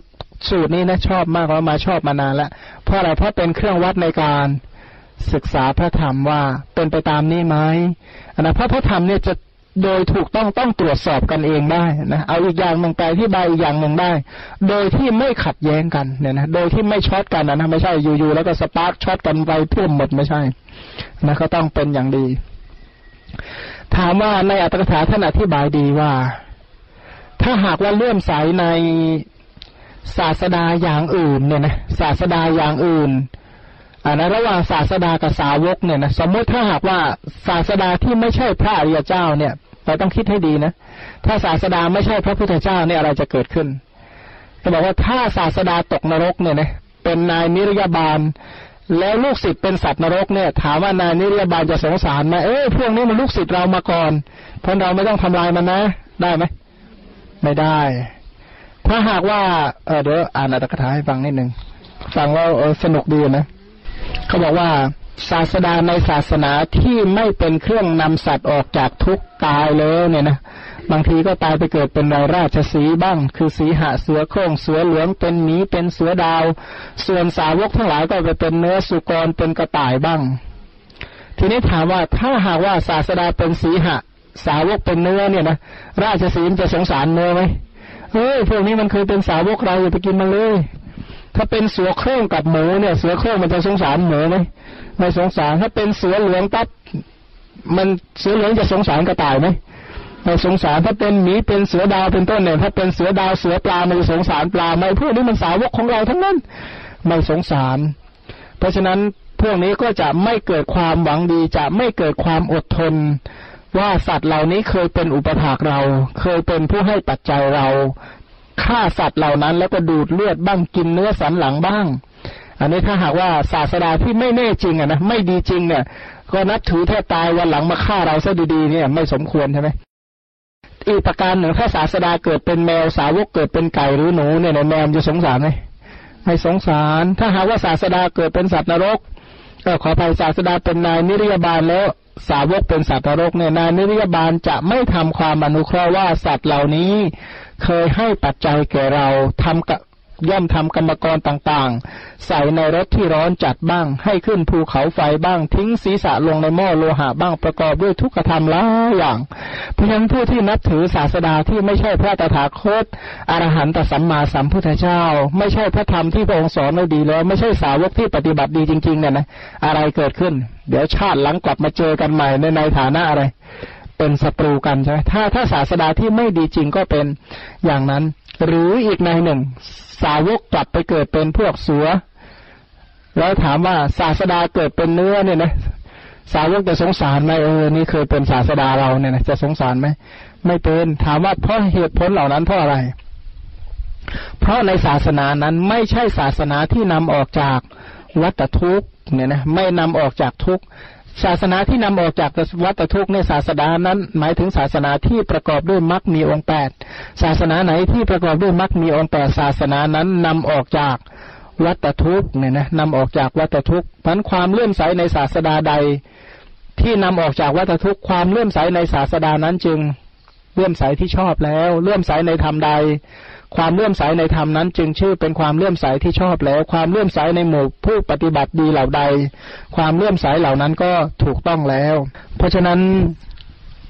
สูตรนี้นะชอบมากเพราะมาชอบมานานแล้วเพราะอะไรเพราะเป็นเครื่องวัดในการศึกษาพระธรรมว่าเป็นไปตามนี้ไหมอันนะพระพระธรรมเนี่ยจะ โดยถูกต้องต้องตรวจสอบกันเองได้นะเอาอีกอย่างหนึ่งอธิบายอีกอย่างหนึ่งได้ โดยที่ไม่ขัดแย้งกันเนี่ยนะโดยที่ไม่ช็อตกันนะไม่ใช่อยู่ๆแล้วก็สปาร์กช็อตกันไปท่วมหมดไม่ใช่นะก็ต้องเป็นอย่างดี ถามว่าในอรรถกถาท่านอธิบายดีว่า ถ้าหากว่าเลื่อมใสในศาสดาอย่างอื่นเนี่ยนะศาสดาอย่างอื่นอันนั้นระหว่างศาสดากับสาวกเนี่ยนะสมมติถ้าหากว่าศาสดาที่ไม่ใช่พระอริยเจ้าเนี่ย เราต้องคิดให้ดีนะ ถ้าศาสดาไม่ใช่พระพุทธเจ้าเนี่ยอะไรจะเกิดขึ้นจะบอกว่าถ้าศาสดาตกนรกเนี่ยนะเป็นนายนิรยาบาล แล้วลูกศิษย์เป็นสัตว์นรกเนี่ย ถามว่านายนิรยาบาลจะสงสารไหมเอ้ยพวกนี้มันลูกศิษย์เรามาก่อนเพราะเราไม่ต้องทำลายมันนะ ได้ไหมไม่ได้ ถ้าหากว่าเออเดี๋ยวอ่านอัตถกถาให้ฟังนิดหนึ่งฟังว่าสนุกดีนะเขาบอกว่า ศาสดาในศาสนาที่ไม่เป็นเครื่องนำสัตว์ออกจากทุกตายเลยเนี่ยนะบางทีก็ตายไปเกิดเป็นราราชสีบ้าง คือสีหะเสือโคร่งเสือเหลืองเป็นหมีเป็นเสือดาว ส่วนสาวกทั้งหลายก็ไปเป็นเนื้อสุกรเป็นกระต่ายบ้าง ทีนี้ถามว่าถ้าหากว่าศาสดาเป็นสีหะ สาวกเป็นเนื้อเนี่ยนะราชสีจะสงสารเนื้อไหมเฮ้ยพวกนี้มันเคยเป็นสาวกเราอย่าไปกินมันเลย ถ้าเป็นเสือโคร่งกับหมูเนี่ย เสือโคร่งมันจะสงสารหมูไหมไม่สงสาร ถ้าเป็นเสือเหลืองปั๊บมันเสือเหลืองจะสงสารกระต่ายไหมไม่สงสารถ้าเป็นหมีเป็นเสือดาวเป็นต้นเนี่ยถ้าเป็นเสือดาวเสือปลามันจะสงสารปลาไหมพวกนี้มันสาวกของเราทั้งนั้นไม่สงสาร เพราะฉะนั้นพวกนี้ก็จะไม่เกิดความหวังดีจะไม่เกิดความอดทน ว่าสัตว์เหล่านี้เคยเป็นอุปถากเรา เคยเป็นผู้ให้ปัจจัยเรา ฆ่าสัตว์เหล่านั้น แล้วก็ดูดเลือดบ้างกินเนื้อสันหลังบ้าง อันนี้ถ้าหากว่าศาสดาที่ไม่แน่จริงอะนะไม่ดีจริงเนี่ย ก็นับถือแทบตายวันหลังมาฆ่าเราซะดีๆเนี่ยไม่สมควรใช่ไหมอีกประการหนึ่งถ้าศาสดาเกิดเป็นแมวสาวกเกิดเป็นไก่หรือหนูเนี่ยแมวจะสงสารไหมไม่สงสาร ถ้าหากว่าศาสดาเกิดเป็นสัตว์นรกก็ขออภัยศาสดาเป็นนายนิรยาบาลแล้วสาวกเป็นสัตว์นรกเนี่ยนายนิรยาบาลจะไม่ทำความอนุเคราะห์ว่าสัตว์เหล่านี้ เคยให้ปัจจัยแก่เราทำกับย่อมทำกรรมกรต่างๆ ใส่ในรถที่ร้อนจัดบ้าง ให้ขึ้นภูเขาไฟบ้าง ทิ้งศีรษะลงในหม้อโลหะบ้างประกอบด้วยทุกขธรรมหลายอย่าง เพราะฉะนั้นผู้ที่นับถือศาสดาที่ไม่ใช่พระตถาคตอรหันตสัมมาสัมพุทธเจ้า ไม่ใช่พระธรรมที่พระองค์สอนไว้ดีแล้ว ไม่ใช่สาวกที่ปฏิบัติดีจริงๆเนี่ยนะอะไรเกิดขึ้น เดี๋ยวชาติหลังกลับมาเจอกันใหม่ในในฐานะอะไร เป็นศัตรูกันใช่ไหมถ้าถ้าศาสดาที่ไม่ดีจริงก็เป็นอย่างนั้น หรืออีกในหนึ่ง สาวกกลับไปเกิดเป็นพวกเสือแล้วถามว่าศาสดาเกิดเป็นเนื้อเนี่ยนะสาวกจะสงสารไหมเออนี่เคยเป็นศาสดาเราเนี่ยนะจะสงสารไหมไม่เป็นถามว่าเพราะเหตุผลเหล่านั้นเพราะอะไร เพราะในศาสนานั้นไม่ใช่ศาสนาที่นำออกจากวัฏทุกข์เนี่ยนะไม่นำออกจากทุกข์ ศาสนาที่นำออกจากวัฏทุกข์ในศาสนานั้น หมายถึงศาสนาที่ประกอบด้วยมรรคมีองค์แปดศาสนาไหนที่ประกอบด้วยมรรคมีองค์แปดศาสนานั้นนำออกจากวัฏทุกข์เนี่ยนะนำออกจากวัฏทุกข์พันความเลื่อมใสในศาสดาใด ที่นำออกจากวัฏทุกข์ความเลื่อมใสในศาสดานั้นจึงเลื่อมใสที่ชอบแล้ว เลื่อมใสในธรรมใด ความเลื่อมใสในธรรมนั้น จึงชื่อเป็นความเลื่อมใสที่ชอบแล้ว ความเลื่อมใสในหมู่ผู้ปฏิบัติดีเหล่าใด ความเลื่อมใสเหล่านั้นก็ถูกต้องแล้ว เพราะฉะนั้น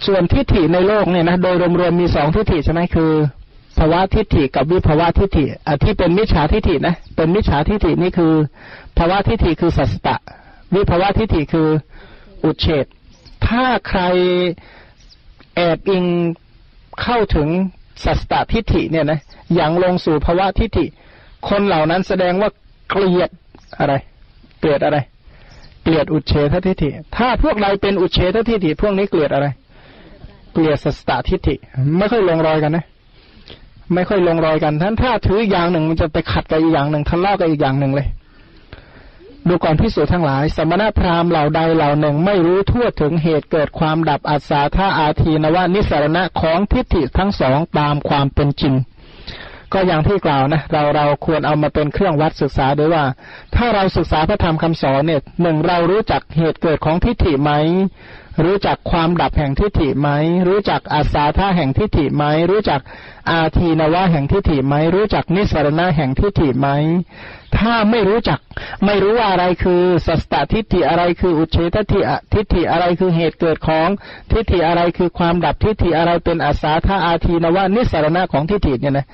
ส่วนทิฏฐิในโลกเนี่ยนะโดยรวมๆมีสองทิฏฐิใช่ไหมคือภาวะทิฏฐิกับวิภาวะทิฏฐิอที่เป็นมิจฉาทิฏฐินะเป็นมิจฉาทิฏฐินี่คือภาวะทิฏฐิคือสัสตะ วิภาวะทิฏฐิคืออุเฉดถ้าใครแอบอิงเข้าถึง สัสตทิฏฐิเนี่ยนะอย่างลงสู่ภาวะทิฏฐิ คนเหล่านั้นแสดงว่าเกลียดอะไร เกลียดอะไร เกลียดอุเฉททิฏฐิ ถ้าพวกใดเป็นอุเฉททิฏฐิพวกนี้เกลียดอะไร เกลียดสัสตทิฏฐิ ไม่ค่อยลงรอยกันนะ ไม่ค่อยลงรอยกันท่านถ้าถืออย่างหนึ่งมันจะไปขัดกับอีกอย่างหนึ่งทะเลาะกับอีกอย่างหนึ่งเลย ดูก่อนพิสูจน์ทั้งหลาย สมณพราหมณ์เหล่าใดเหล่าหนึ่งไม่รู้ทั่วถึงเหตุเกิดความดับอัศาธาอาทีนวานิสรณะของทิฏฐิทั้งสองตามความเป็นจริง ก็อย่างที่กล่าวนะ เราเราควรเอามาเป็นเครื่องวัดศึกษาด้วยว่า ถ้าเราศึกษาพระธรรมคำสอนเนี่ยหนึ่งเรารู้จักเหตุเกิดของทิฏฐิไหม รู้จักความดับแห่งทิฏฐิไหม รู้จักอาสาธาแห่งทิฏฐิไหม รู้จักอาทีนวะแห่งทิฏฐิไหม รู้จักนิสรณะแห่งทิฏฐิไหม ถ้าไม่รู้จัก ไม่รู้ว่าอะไรคือสัสตทิฏฐิอะไรคืออุเฉททิทิฏฐิอะไรคือเหตุเกิดของทิฏฐิอะไรคือความดับทิฏฐิอะไรเป็นอาสาธาอาทีนวะนิสรณะของทิฏฐิเนี่ยนะ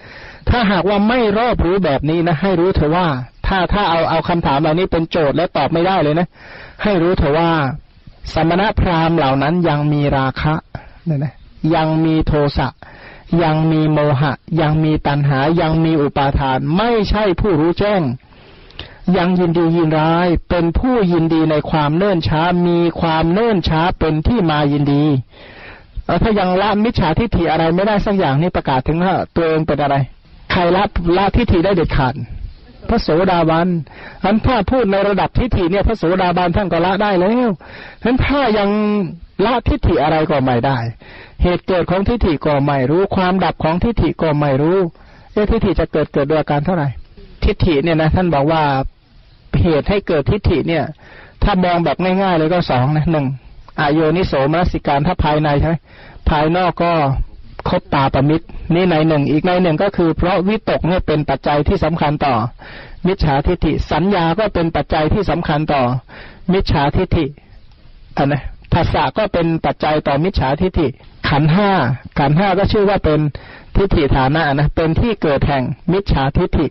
ถ้าหากว่าไม่รอบรู้แบบนี้นะ ให้รู้เถอะว่า ถ้าถ้าเอาเอาคำถามเหล่านี้เป็นโจทย์และตอบไม่ได้เลยนะ ให้รู้เถอะว่า สมณพราหมณ์เหล่านั้นยังมีราคะเนี่ยนะยังมีโทสะยังมีโมหะ ยังมีตัณหา ยังมีอุปาทาน ไม่ใช่ผู้รู้แจ้ง ยังยินดียินร้าย เป็นผู้ยินดีในความเนิ่นช้า มีความเนิ่นช้าเป็นที่มายินดีถ้ายังละมิจฉาทิฏฐิอะไรไม่ได้สักอย่างนี่ประกาศถึงว่าตัวเองเป็นอะไร ใครละละทิฏฐิได้เด็ดขาด ระโสดาบันอันถ้าพูดในระดับทิฏฐิเนี่ยพระโสดาบันท่านก็ละได้แล้วฉะนั้นถ้ายังละทิฏฐิอะไรก็ไม่ได้ เหตุเกิดของทิฏฐิก็ไม่รู้ ความดับของทิฏฐิก็ไม่รู้เอ๊ทิฏฐิจะเกิดเกิดด้วยอาการเท่าไหร่ ทิฏฐิเนี่ยนะท่านบอกว่าเหตุให้เกิดทิฏฐิเนี่ย ถ้ามองแบบง่ายๆเลยก็สองนะหนึ่งอายนิโสมนสิการถ้าภายในใช่ไหมภายนอกก็ คบตาประมิตรนี่ในหนึ่งอีกในหนึ่งก็คือ เพราะวิตกเนี่ยเป็นปัจจัยที่สำคัญต่อ มิจฉาทิฏฐิ สัญญาก็เป็นปัจจัยที่สำคัญต่อ มิจฉาทิฏฐิอันนะภาษาก็เป็นปัจจัยต่อมิจฉาทิฏฐิ ขันห้าขันห้าก็ชื่อว่าเป็นทิฏฐิฐานะนะเป็นที่เกิดแห่งมิจฉาทิฏฐิ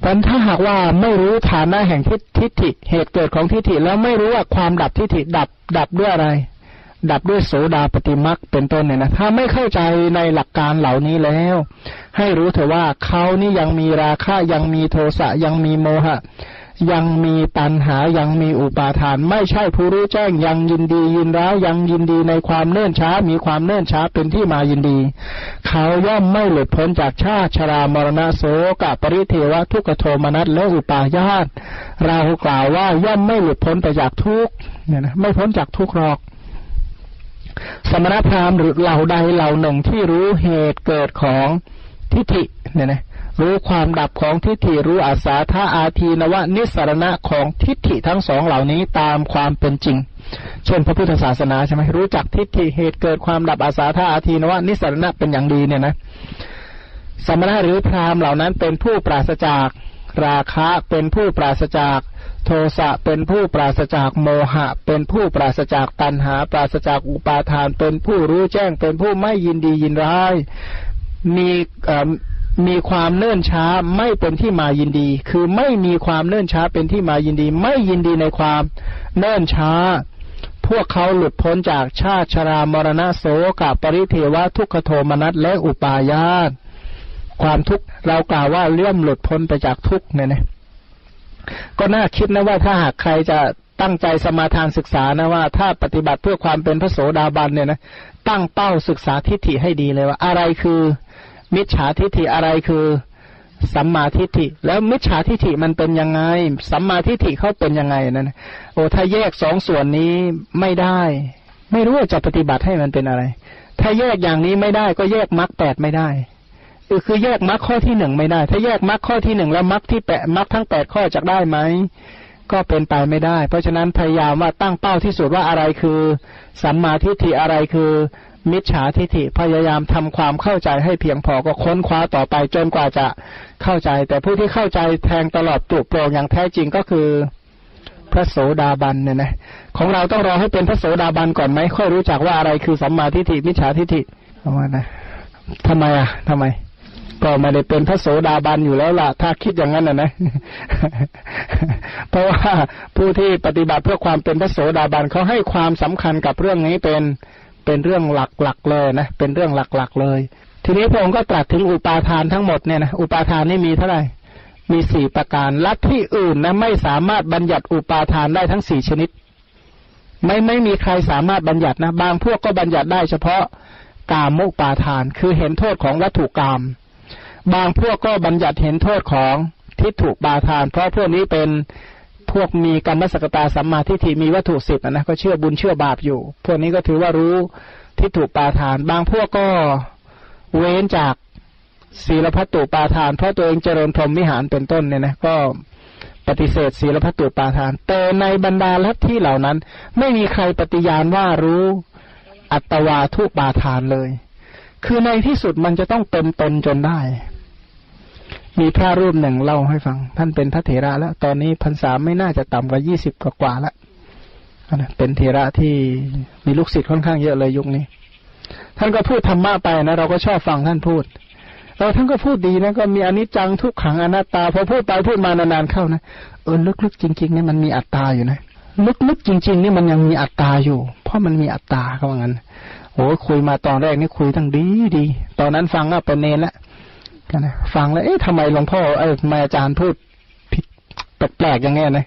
เพราะถ้าหากว่าไม่รู้ฐานะแห่งทิฏฐิ เหตุเกิดของทิฏฐิแล้วไม่รู้ว่าความดับทิฏฐิดับดับด้วยอะไร ดับด้วยโสดาปฏิมักเป็นต้นเนี่ยนะถ้าไม่เข้าใจในหลักการเหล่านี้แล้ว ให้รู้เถอะว่าเขานี่ยังมีราคะยังมีโทสะยังมีโมหะ ยังมีตัณหายังมีอุปาทาน ไม่ใช่ผู้รู้แจ้งยังยินดียินร้ายยังยินดีในความเนื่นช้า มีความเนื่นช้าเป็นที่มายินดี เขาย่อมไม่หลุดพ้นจากชาติชรามรณะโสกปริเทวะทุกโทมนัสและอุปาญาตเรากล่าวว่าย่อมไม่หลุดพ้นไปจากทุกเนี่ยนะไม่พ้นจากทุกหรอก สมณพราหมณ์หรือเหล่าใดเหล่าหนึ่งที่รู้เหตุเกิดของทิฏฐิเนี่ยนะรู้ความดับของทิฏฐิรู้อาสาธาอาทีนวะนิสรณะของทิฏฐิทั้งสองเหล่านี้ตามความเป็นจริง เช่นพระพุทธศาสนาใช่ไหมรู้จักทิฏฐิเหตุเกิดความดับอาสาธาอาทีนวะนิสรณะเป็นอย่างดีเนี่ยนะสมณะหรือพราหมณ์เหล่านั้นเป็นผู้ปราศจาก ราคะเป็นผู้ปราศจาก โทสะเป็นผู้ปราศจากโมหะ เป็นผู้ปราศจากตัณหา ปราศจากอุปาทาน เป็นผู้รู้แจ้ง เป็นผู้ไม่ยินดียินร้าย มีมีความเนื่นช้าไม่เป็นที่มายินดี คือไม่มีความเนื่นช้าเป็นที่มายินดี ไม่ยินดีในความเนื่นช้า พวกเขาหลุดพ้นจากชาติชรามรณะโสกับปริเทวะทุกขโทมนัสและอุปาญาตความทุกข์เรากล่าวว่าเลื่อมหลุดพ้นไปจากทุกข์เนี่ยนะ ก็น่าคิดนะว่าถ้าหากใครจะตั้งใจสมาทานศึกษานะว่า ถ้าปฏิบัติเพื่อความเป็นพระโสดาบันเนี่ยนะตั้งเป้าศึกษาทิฏฐิให้ดีเลยว่า อะไรคือมิจฉาทิฏฐิอะไรคือสัมมาทิฏฐิ แล้วมิจฉาทิฏฐิมันเป็นยังไง สัมมาทิฏฐิเขาเป็นยังไงนั่นโอ้ถ้าแยกสองส่วนนี้ไม่ได้ ไม่รู้ว่าจะปฏิบัติให้มันเป็นอะไร ถ้าแยกอย่างนี้ไม่ได้ก็แยกมรรคแปดไม่ได้ คือแยกมรรคข้อที่หนึ่งไม่ได้ ถ้าแยกมรรคข้อที่หนึ่งแล้วมรรคที่แปดมรรคทั้งแปดข้อจะได้ไหมก็เป็นไปไม่ได้ เพราะฉะนั้นพยายามว่าตั้งเป้าที่สุดว่าอะไรคือสัมมาทิฏฐิอะไรคือมิจฉาทิฏฐิพยายามทำความเข้าใจให้เพียงพอก็ค้นคว้าต่อไปจนกว่าจะเข้าใจ แต่ผู้ที่เข้าใจแทงตลอดตุกโปร่งอย่างแท้จริงก็คือพระโสดาบันเนี่ยนะของเราต้องรอให้เป็นพระโสดาบันก่อนไหมค่อยรู้จักว่าอะไรคือสัมมาทิฏฐิมิจฉาทิฏฐิประมาณนะทำไมอะทำไม ก็ไม่ได้เป็นพระโสดาบันอยู่แล้วล่ะ ถ้าคิดอย่างนั้นนะนะ เพราะว่าผู้ที่ปฏิบัติเพื่อความเป็นพระโสดาบันเขาให้ความสำคัญกับเรื่องนี้เป็นเป็นเรื่องหลักๆเลยนะเป็นเรื่องหลักๆเลย ทีนี้พระองค์ก็ตรัสถึงอุปาทานทั้งหมดเนี่ยนะอุปาทานนี่มีเท่าไหร่มีสี่ประการลัทธิอื่นนะไม่สามารถบัญญัติอุปาทานได้ทั้งสี่ชนิด ไม่ไม่มีใครสามารถบัญญัตินะ บางพวกก็บัญญัติได้เฉพาะกามุปาทาน คือเห็นโทษของวัตถุกรรม บางพวกก็บัญญัติเห็นโทษของทิฏฐุปาทาน เพราะพวกนี้เป็นพวกมีกรรมสกตาสัมมาทิฏฐิมีวัตถุสิบนะก็เชื่อบุญเชื่อบาปอยู่ พวกนี้ก็ถือว่ารู้ทิฏฐุปาทาน บางพวกก็เว้นจากศีลพัตตุปาทาน เพราะตัวเองเจริญพรหมวิหารเป็นต้นเนี่ยนะก็ปฏิเสธศีลพัตตุปาทาน แต่ในบรรดาลัทธิเหล่านั้น ไม่มีใครปฏิญาณว่ารู้อัตวาทุปาทานเลย คือในที่สุดมันจะต้องเป็นตนจนได้ มีพระรูปหนึ่งเล่าให้ฟัง ท่านเป็นพระเถระแล้ว ตอนนี้พรรษาไม่น่าจะต่ำกว่ายี่สิบกว่าแล้วเป็นเถระที่มีลูกศิษย์ค่อนข้างเยอะเลยยุคนี้ ท่านก็พูดธรรมะไปนะ เราก็ชอบฟังท่านพูดเราท่านก็พูดดีนะก็มีอนิจจังทุกขังอนัตตาพอพูดไปพูดมานานๆเข้านะเออลึกๆจริงๆนี่มันมีอัตตาอยู่นะลึกๆจริงๆนี่มันยังมีอัตตาอยู่ เพราะมันมีอัตตาเขาว่างั้นโอ้คุยมาตอนแรกนี่คุยตั้งดีดีตอนนั้นฟังก็เป็นเนรละกั นนะฟังแล้วเอ๊ะทำไมหลวงพ่อเออมาอาจารย์พูดผิดแปลกๆอย่างเงี้ยนะ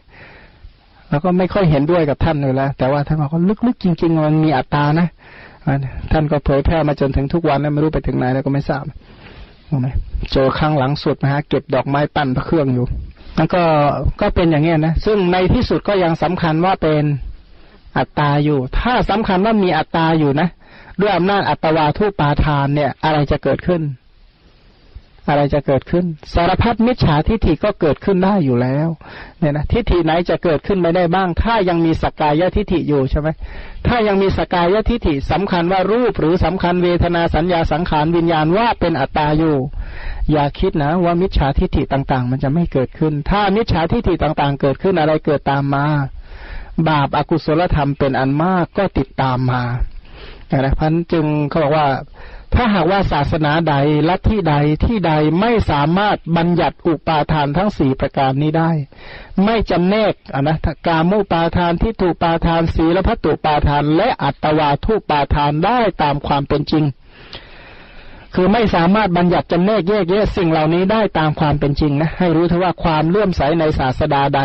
แล้วก็ไม่ค่อยเห็นด้วยกับท่านเลยแล้วแต่ว่าท่านบอกว่าลึกๆจริง ๆ มันมีอัตตานะท่านก็เผยแพร่มาจนถึงทุกวันนะไม่รู้ไปถึงไหนแล้วก็ไม่ทราบเจอข้างหลังสุดนะฮะเก็บดอกไม้ปั้นพระเครื่องอยู่แล้วก็ก็เป็นอย่างเงี้ยนะซึ่งในที่สุดก็ยังสำคัญว่าเป็นอัตตาอยู่ ถ้าสำคัญว่ามีอัตตาอยู่นะ ด้วยอำนาจอัตวาทุปาทานเนี่ย อะไรจะเกิดขึ้น อะไรจะเกิดขึ้น สารพัดมิจฉาทิฏฐิก็เกิดขึ้นได้อยู่แล้วเนี่ยนะทิฏฐิไหนจะเกิดขึ้นไม่ได้บ้าง ถ้ายังมีสกายทิฏฐิอยู่ใช่ไหมถ้ายังมีสกายทิฏฐิสำคัญว่ารูปหรือสำคัญเวทนาสัญญาสังขารวิญญาณว่าเป็นอัตตาอยู่ อย่าคิดนะว่ามิจฉาทิฏฐิต่างๆ มันจะไม่เกิดขึ้น ถ้ามิจฉาทิฏฐิต่างๆ เกิดขึ้นอะไรเกิดตามมา บาปอากุศลธรรมเป็นอันมากก็ติดตามมานะพันจึงเขาบอกว่า ถ้าหากว่าศาสนาใดลัทธิใดที่ใดไม่สามารถบัญญัติอุปาทานทั้งสี่ประการนี้ได้ ไม่จำแนกอนะกามุปาทานที่ถูกปาทานศีลพัตุปาทาน และอัตวาทุปาทานได้ตามความเป็นจริง คือไม่สามารถบัญญัติจำแนกแยกแยะสิ่งเหล่านี้ได้ตามความเป็นจริงนะให้รู้เถอะว่าความเลื่อมใสในศาสดาใด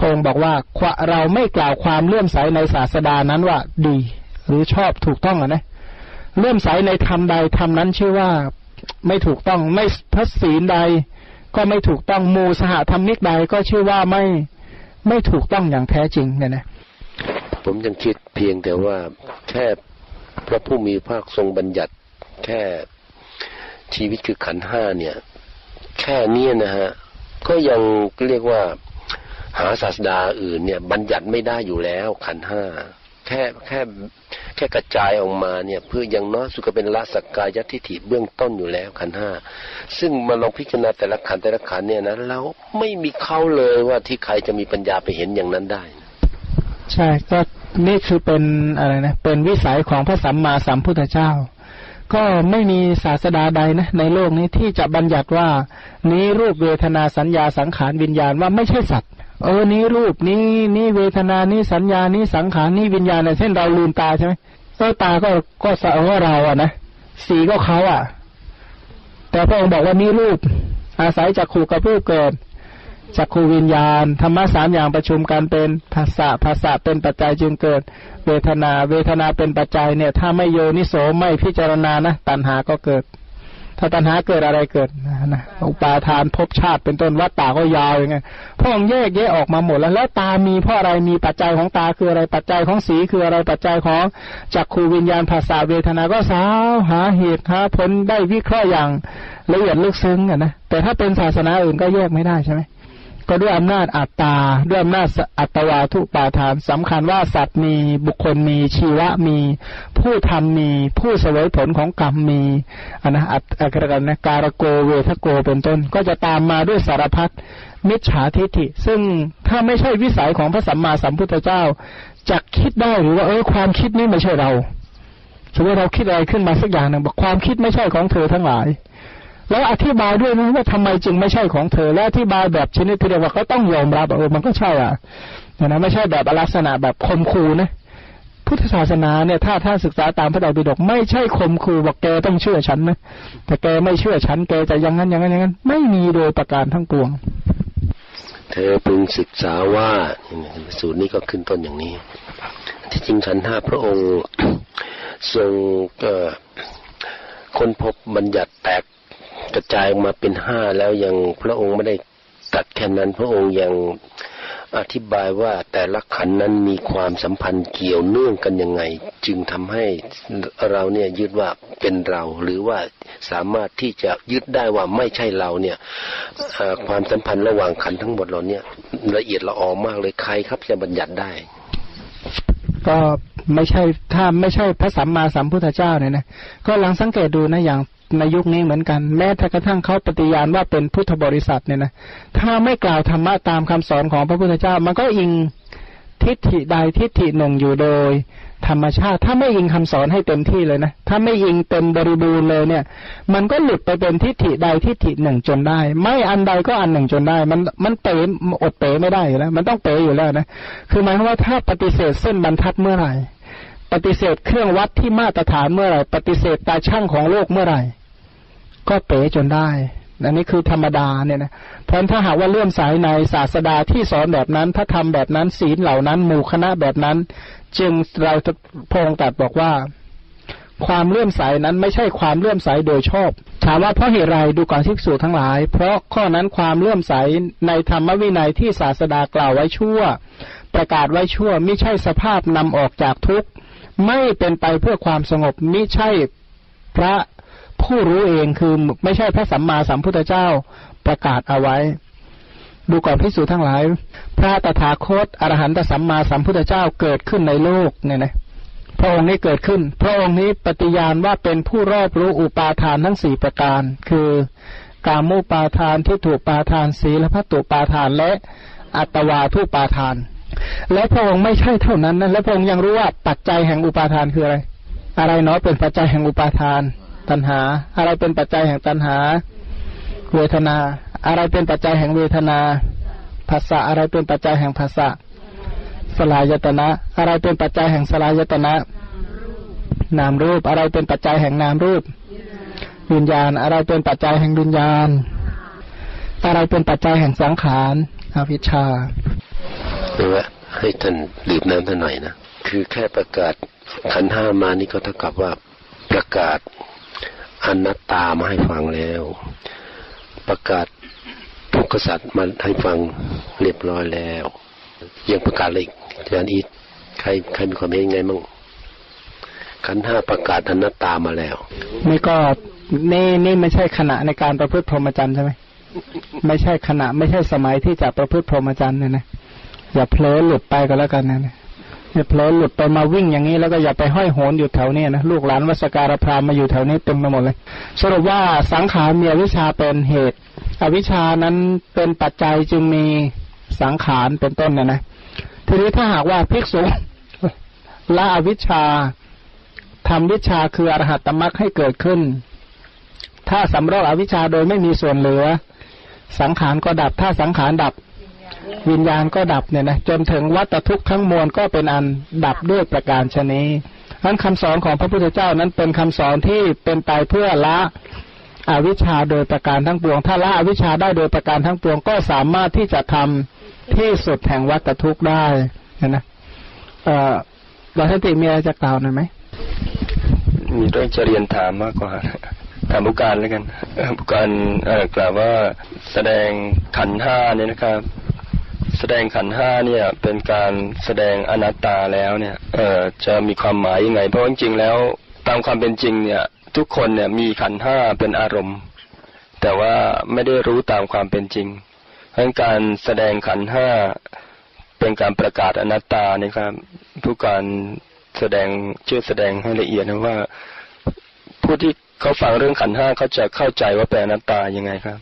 พงบอกว่าเราไม่กล่าวความเลื่อมใสในศาสดานั้นว่าดี หรือชอบถูกต้องอะนะ เลื่อมใสในธรรมใดธรรมนั้นชื่อว่าไม่ถูกต้องไม่พระศีลใด ก็ไม่ถูกต้องมูสหธรรมิกใดก็ชื่อว่าไม่ไม่ถูกต้องอย่างแท้จริงเนี่ยนะผมยังคิดเพียงแต่ว่าแค่พระผู้มีภาคทรงบัญญัติ แค่ชีวิตคือขันห้าเนี่ย แค่นี้นะฮะก็ยังเรียกว่าหาศาสดาอื่นเนี่ย บัญญัติไม่ได้อยู่แล้วขันห้า แค่แค่แค่กระจายออกมาเนี่ยเพื่อยังน้อยสุดก็เป็นละสักกายทิฏฐิเบื้องต้นอยู่แล้วขันห้าซึ่งมาลองพิจารณาแต่ละขันแต่ละขันเนี่ยนะเราไม่มีเขาเลยว่าที่ใครจะมีปัญญาไปเห็นอย่างนั้นได้ ใช่ก็นี่คือเป็นอะไรนะเป็นวิสัยของพระสัมมาสัมพุทธเจ้า ก็ไม่มีศาสดาใดนะในโลกนี้ที่จะบัญญัติว่า นี้รูปเวทนาสัญญาสังขารวิญญาณว่าไม่ใช่สัตว์ เออนี้รูปนี้นี่เวทนานี้สัญญานี้สังขารนี้วิญญาณเช่นเราลืมตาใช่ไหมก็ตาก็ก็สะว่าเราอะนะสีก็เขาอะ แต่พระองค์บอกว่านี่รูป อาศัยจากขู่กับรูปเกิดจากขูวิญญาณธรรมะสามอย่างประชุมกันเป็นภาษาภาษาเป็นปัจจัยจึงเกิด เวทนา เวทนาเป็นปัจจัยเนี่ย ถ้าไม่โยนิโสไม่พิจารณานะตัณหาก็เกิด ถ้าตัณหาเกิดอะไรเกิดนะอุปาทานภพชาติเป็นต้นวัดตาก็ยาวอย่างเงี้ยพระองค์แยกแยะออกมาหมดแล้วแล้วตามีเพราะอะไรมีปัจจัยของตาคืออะไรปัจจัยของสีคืออะไรปัจจัยของจักขูวิญญาณภาษาเวทนาก็สาวหาเหตุหาผลได้วิเคราะห์อย่างละเอียดลึกซึ้งอะนะแต่ถ้าเป็นศาสนาอื่นก็แยกไม่ได้ใช่ไหม ก็ด้วยอำนาจอัตตา ด้วยอำนาจอัตวาทุปาทานสำคัญว่าสัตว์มีบุคคลมีชีวะมี ผู้ทำมี ผู้เสวยผลของกรรมมีอันนะอัตอกรกันนะการโกเวทโกเป็นต้น ก็จะตามมาด้วยสารพัดมิจฉาทิฏฐิ ซึ่งถ้าไม่ใช่วิสัยของพระสัมมาสัมพุทธเจ้าจะคิดได้หรือว่าเออความคิดนี้ไม่ใช่เราสมมติเราคิดอะไรขึ้นมาสักอย่างหนึ่งบอกความคิดไม่ใช่ของเธอทั้งหลาย แล้วอธิบายด้วยนะว่าทำไมจึงไม่ใช่ของเธอ และอธิบายแบบชนิดที่เรียกว่าเขาต้องยอมรับเออมันก็ใช่อะนะไม่ใช่แบบลักษณะแบบคมคูนะพุทธศาสนาเนี่ยถ้าถ้าศึกษาตามพระไตรปิฎกไม่ใช่คมคูบอกแกต้องเชื่อฉันนะแต่แกไม่เชื่อฉันแกจะยังงั้นอย่างนั้นอย่างนั้น ไม่มีโดยประการทั้งปวง เธอพึงศึกษาว่าสูตรนี้ก็ขึ้นต้นอย่างนี้ ที่จริงขันห้าพระองค์ทรงค้นพบบัญญัติแตก กระจายออกมาเป็นห้าแล้วยังพระองค์ไม่ได้ตัดแค่นั้นพระองค์ยังอธิบายว่าแต่ละขันนั้นมีความสัมพันธ์เกี่ยวเนื่องกันยังไง จึงทำให้เราเนี่ยยึดว่าเป็นเรา หรือว่าสามารถที่จะยึดได้ว่าไม่ใช่เราเนี่ยความสัมพันธ์ระหว่างขันทั้งหมดเราเนี่ยละเอียดละออมากเลยใครครับจะบัญญัติได้ ก็ไม่ใช่ถ้าไม่ใช่พระสัมมาสัมพุทธเจ้าเนี่ยนะก็ลองสังเกตดูนะอย่าง ในยุคนี้เหมือนกัน แม้กระทั่งเขาปฏิญาณว่าเป็นพุทธบริษัทเนี่ยนะถ้าไม่กล่าวธรรมะตามคำสอนของพระพุทธเจ้า มันก็อิงทิฏฐิใดทิฏฐิหนึ่งอยู่โดย ธรรมชาติ ถ้าไม่อิงคำสอนให้เต็มที่เลยนะถ้าไม่อิงเต็มบริบูรณ์เลยเนี่ย มันก็หลุดไปเป็นทิฏฐิใดทิฏฐิหนึ่งจนได้ ไม่อันใดก็อันหนึ่งจนได้ มันมันเป๋อดเป๋ไม่ได้อยู่แล้วมันต้องเป๋อยู่แล้วนะคือหมายความว่าถ้าปฏิเสธเส้นบรรทัดเมื่อไหร่ปฏิเสธเครื่องวัดที่มาตรฐานเมื่อไหร่ ปฏิเสธตาช่างของโลกเมื่อไหร่ ก็เป๋จนได้อันนี้คือธรรมดาเนี่ยนะเพราะถ้าหากว่าเลื่อมสายในศาสดาที่สอนแบบนั้นถ้าทำแบบนั้นศีลเหล่านั้น หมู่คณะแบบนั้น จึงเราจะพงตัดบอกว่า ความเลื่อมใสนั้นไม่ใช่ความเลื่อมใสโดยชอบ ถามว่าเพราะเหตุไรดูก่อนทิกสูทั้งหลาย เพราะข้อนั้นความเลื่อมใสในธรรมวินัยที่ศาสดากล่าวไว้ชั่ว ประกาศไว้ชั่วไม่ใช่สภาพนำออกจากทุกข์ไม่เป็นไปเพื่อความสงบมิใช่พระ ผู้รู้เองคือไม่ใช่พระสัมมาสัมพุทธเจ้าประกาศเอาไว้ ดูก่อนพิสูจทั้งหลาย พระตถาคตอรหันตสัมมาสัมพุทธเจ้าเกิดขึ้นในโลกเนี่ยนะพระองค์นี้เกิดขึ้น พระองค์นี้ปฏิญาณว่าเป็นผู้รอบรู้อุปาทานทั้งสี่ประการ คือกามุปาทานที่ถูกปาทานศีลพัตุปาทานและอัตวาทุปาทาน และพระองค์ไม่ใช่เท่านั้นนะและพระองค์ยังรู้ว่าปัจจัยแห่งอุปาทานคืออะไร อะไรเนาะเป็นปัจจัยแห่งอุปาทาน ตัณหา อะไรเป็นปัจจัยแห่งตัณหา เวทนา อะไรเป็นปัจจัยแห่งเวทนาภาษาอะไรเป็นปัจจัยแห่งภาษาสลายตนะ อะไรเป็นปัจจัยแห่งสลายตนะ นามรูปอะไรเป็นปัจจัยแห่งนามรูปวิญญาณอะไรเป็นปัจจัยแห่งวิญญาณ อะไรเป็นปัจจัยแห่งสังขารอวิชชาหรือว่าให้ท่านดื่มน้ำท่านหน่อยนะ คือแค่ประกาศขันห้ามานี่ก็เท่ากับว่าประกาศ อนัตตามาให้ฟังแล้ว ประกาศทุกขสัตว์มาให้ฟังเรียบร้อยแล้ว ยังประกาศเลยอาจารย์อีทใครใครมีความเห็นไงมั่งขันห้าประกาศอนัตตามาแล้วนี่ก็นี่นี่ไม่ใช่ขณะในการประพฤติพรหมจรรย์ใช่ไหมไม่ใช่ขณะไม่ใช่สมัยที่จะประพฤติพรหมจรรย์เนี่ยนะอย่าเผลอหลุดไปก็แล้วกันนะ เผลอหลุดไปมาวิ่งอย่างนี้แล้วก็อย่าไปห้อยโหนอยู่แถวนี้นะลูกหลานวัสการพรามมาอยู่แถวนี้เต็มไปหมดเลย สรุปว่าสังขารมีอวิชชาเป็นเหตุ อวิชชานั้นเป็นปัจจัยจึงมีสังขารเป็นต้นนะนะทีนี้ถ้าหากว่าภิกษุละอวิชชาทำวิชาคืออรหัตตมรรคให้เกิดขึ้น ถ้าสำรอกอวิชชาโดยไม่มีส่วนเหลือ สังขารก็ดับถ้าสังขารดับ วิญญาณก็ดับเนี่ยนะจนถึงวัตทุกข์ทั้งมวลก็เป็นอันดับด้วยประการชนีนั้นคำสอนของพระพุทธเจ้านั้นเป็นคำสอนที่เป็นไปเพื่อละอวิชชาโดยประการทั้งปวง ถ้าละอวิชชาได้โดยประการทั้งปวงก็สามารถที่จะทำที่สุดแห่งวัตทุกข์ได้นะเอ่อเราท่านติมีอะไรจะกล่าวหน่อยไหมมีเรื่องจะเรียนถามมากกว่าถามบุการแล้วกันบุการกล่าวว่าแสดงขันห้าเนี่ยนะครับ แสดงขันห้าเนี่ยเป็นการแสดงอนัตตาแล้วเนี่ยเออจะมีความหมายยังไง เพราะจริงๆแล้วตามความเป็นจริงเนี่ยทุกคนเนี่ยมีขันห้าเป็นอารมณ์ แต่ว่าไม่ได้รู้ตามความเป็นจริงเพราะการแสดงขันห้าเป็นการประกาศอนัตตานี่ครับผู้การแสดงช่วยแสดงให้ละเอียดนะว่า ผู้ที่เขาฟังเรื่องขันห้าเขาจะเข้าใจว่าเป็นอนัตตายังไงครับ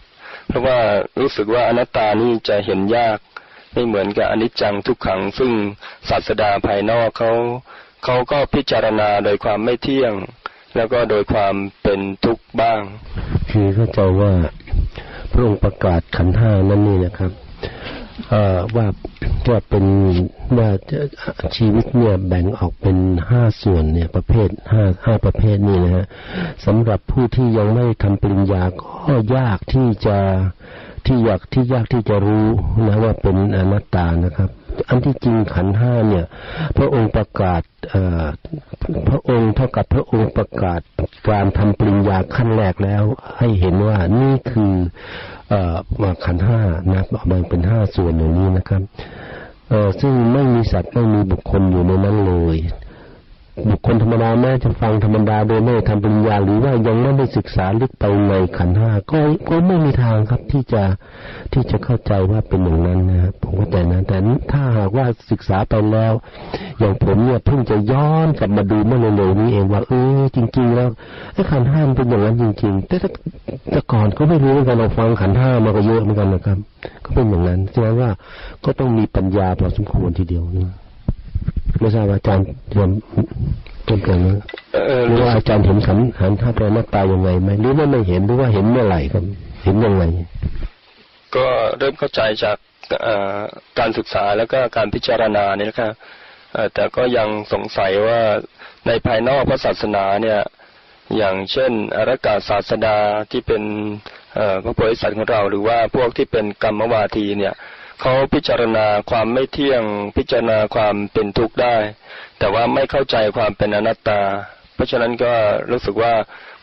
เพราะว่ารู้สึกว่าอนัตตานี่จะเห็นยาก ไม่เหมือนกับอนิจจังทุกขัง ซึ่งศาสดาภายนอกเขาเขาก็พิจารณาโดยความไม่เที่ยง แล้วก็โดยความเป็นทุกข์บ้าง คือเข้าใจว่าพระองค์ประกาศขันห้านั่นนี่นะครับว่าว่าเป็นว่าชีวิตเนี่ยแบ่งออกเป็นห้าส่วนเนี่ยประเภทห้าห้าประเภทนี่นะฮะสำหรับผู้ที่ยังไม่ทำปริญญาก็ยากที่จะ ที่อยากที่ยากที่จะรู้นะว่าเป็นอนัตตานะครับ อันที่จริงขันห้าเนี่ย พระองค์ประกาศพระองค์เท่ากับพระองค์ประกาศการทำปริญญาขั้นแรกแล้ว ให้เห็นว่านี่คือมาขันห้านะแบ่งเป็นห้าส่วนอย่างนี้นะครับซึ่งไม่มีสัตว์ไม่มีบุคคลอยู่ในนั้นเลย บุคคลธรรมดาแม้จะฟังธรรมดาโดยไม่ทำปริญญาหรือว่ายังไม่ได้ศึกษาลึกไปในขันห้าก็ก็ไม่มีทางครับที่จะที่จะเข้าใจว่าเป็นอย่างนั้นนะครับผมก็แต่นั้นแต่ถ้าหากว่าศึกษาไปแล้ว อย่างผมเนี่ยเพิ่งจะย้อนกลับมาดูเมื่อเร็วๆนี้เองว่าเออจริง ๆ แล้วไอ้ขันห้ามเป็นอย่างนั้นจริง ๆ แต่แต่ก่อนก็ไม่รู้เหมือนกันเราฟังขันห้ามาก็เยอะเหมือนกันนะครับ ก็เป็นอย่างนั้นแสดงว่าก็ต้องมีปัญญาพอสมควรทีเดียวนะ ไม่ทราบอาจารย์เรียนต้นกันนะหรือว่าอาจารย์เห็นขันหันท่าแปลหน้าตายังไงไหมหรือว่าไม่เห็นหรือว่าเห็นเมื่อไหร่ครับ เห็นยังไง ก็เริ่มเข้าใจจากการศึกษาแล้วก็การพิจารณานี่นะครับแต่ก็ยังสงสัยว่าในภายนอกพระศาสนาเนี่ยอย่างเช่นอรกาศาสดาที่เป็นพระโพธิสัตว์ของเรา หรือว่าพวกที่เป็นกรรมวาทีเนี่ย เขาพิจารณาความไม่เที่ยง พิจารณาความเป็นทุกข์ได้ แต่ว่าไม่เข้าใจความเป็นอนัตตา เพราะฉะนั้นก็รู้สึกว่า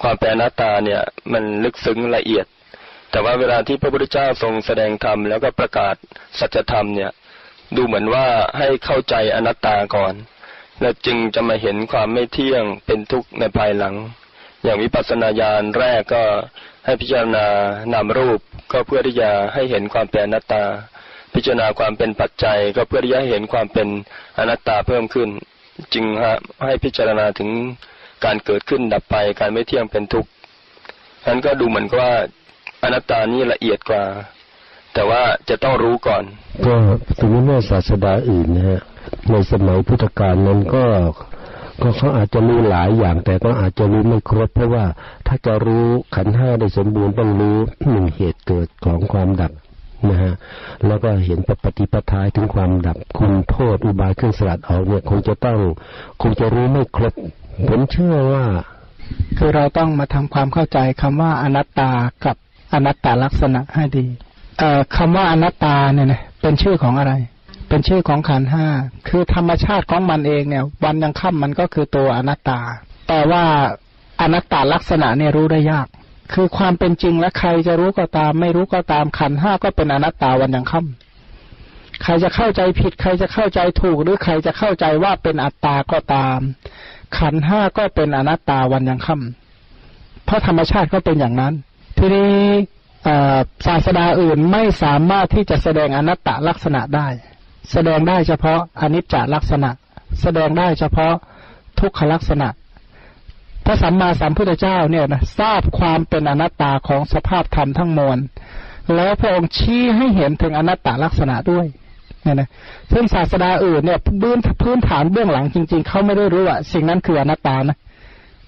ความเป็นอนัตตาเนี่ยมันลึกซึ้งละเอียด แต่ว่าเวลาที่พระพุทธเจ้าทรงแสดงธรรมแล้วก็ประกาศสัจธรรมเนี่ยดูเหมือนว่าให้เข้าใจอนัตตาก่อน แล้วจึงจะมาเห็นความไม่เที่ยงเป็นทุกข์ในภายหลัง อย่างวิปัสสนาญาณแรกก็ให้พิจารณานามรูปก็เพื่อที่จะให้เห็นความเป็นอนัตตา พิจารณาความเป็นปัจจัยก็เพื่อที่จะเห็นความเป็นอนัตตาเพิ่มขึ้น จึงฮะให้พิจารณาถึงการเกิดขึ้นดับไปการไม่เที่ยงเป็นทุกข์นั้นก็ดูเหมือนกับว่าอนัตตานี่ละเอียดกว่า แต่ว่าจะต้องรู้ก่อน ก็สมมติว่ศาสดาอื่นนะฮะในสมัยพุทธกาลนั้นก็ก็เขาอาจจะรู้หลายอย่าง แต่ก็อาจจะรู้ไม่ครบ เพราะว่าถ้าจะรู้ขันห้าได้สมบูรณ์ต้องรู้หนึ่งเหตุเกิดของความดับ นะฮะแล้วก็เห็นปฏิปทาถึงความดับคุณโทษอุบายเครื่องสลัดออกเนี่ยคงจะต้องคงจะรู้ไม่ครบผมเชื่อว่า คือเราต้องมาทำความเข้าใจคำว่าอนัตตากับอนัตตลักษณะให้ดีเอ่อคำว่าอนัตตาเนี่ยนะเป็นชื่อของอะไร เป็นชื่อของขันห้าคือธรรมชาติของมันเองเนี่ย วันยังค่ำมันก็คือตัวอนัตตา แต่ว่าอนัตตลักษณะเนี่ยรู้ได้ยาก คือความเป็นจริงและใครจะรู้ก็ตาม ไม่รู้ก็ตามขันห้าก็เป็นอนัตตาวันยังค่ำใครจะเข้าใจผิด ใครจะเข้าใจถูก หรือใครจะเข้าใจว่าเป็นอัตตาก็ตาม ขันห้าก็เป็นอนัตตาวันยังค่ำเพราะธรรมชาติก็เป็นอย่างนั้น ทีนี้ศาสดาอื่นไม่สามารถที่จะแสดงอนัตตลักษณะได้ แสดงได้เฉพาะอนิจจลักษณะ แสดงได้เฉพาะทุกขลักษณะ พระสัมมาสัมพุทธเจ้าเนี่ยนะทราบความเป็นอนัตตาของสภาพธรรมทั้งมวลแล้วพระองค์ชี้ให้เห็นถึงอนัตตลักษณะด้วยเนี่ยนะซึ่งศาสดาอื่นเนี่ยบื้นพื้นฐานเบื้องหลังจริง ๆเขาไม่ได้รู้ว่าสิ่งนั้นคืออนัตตานะ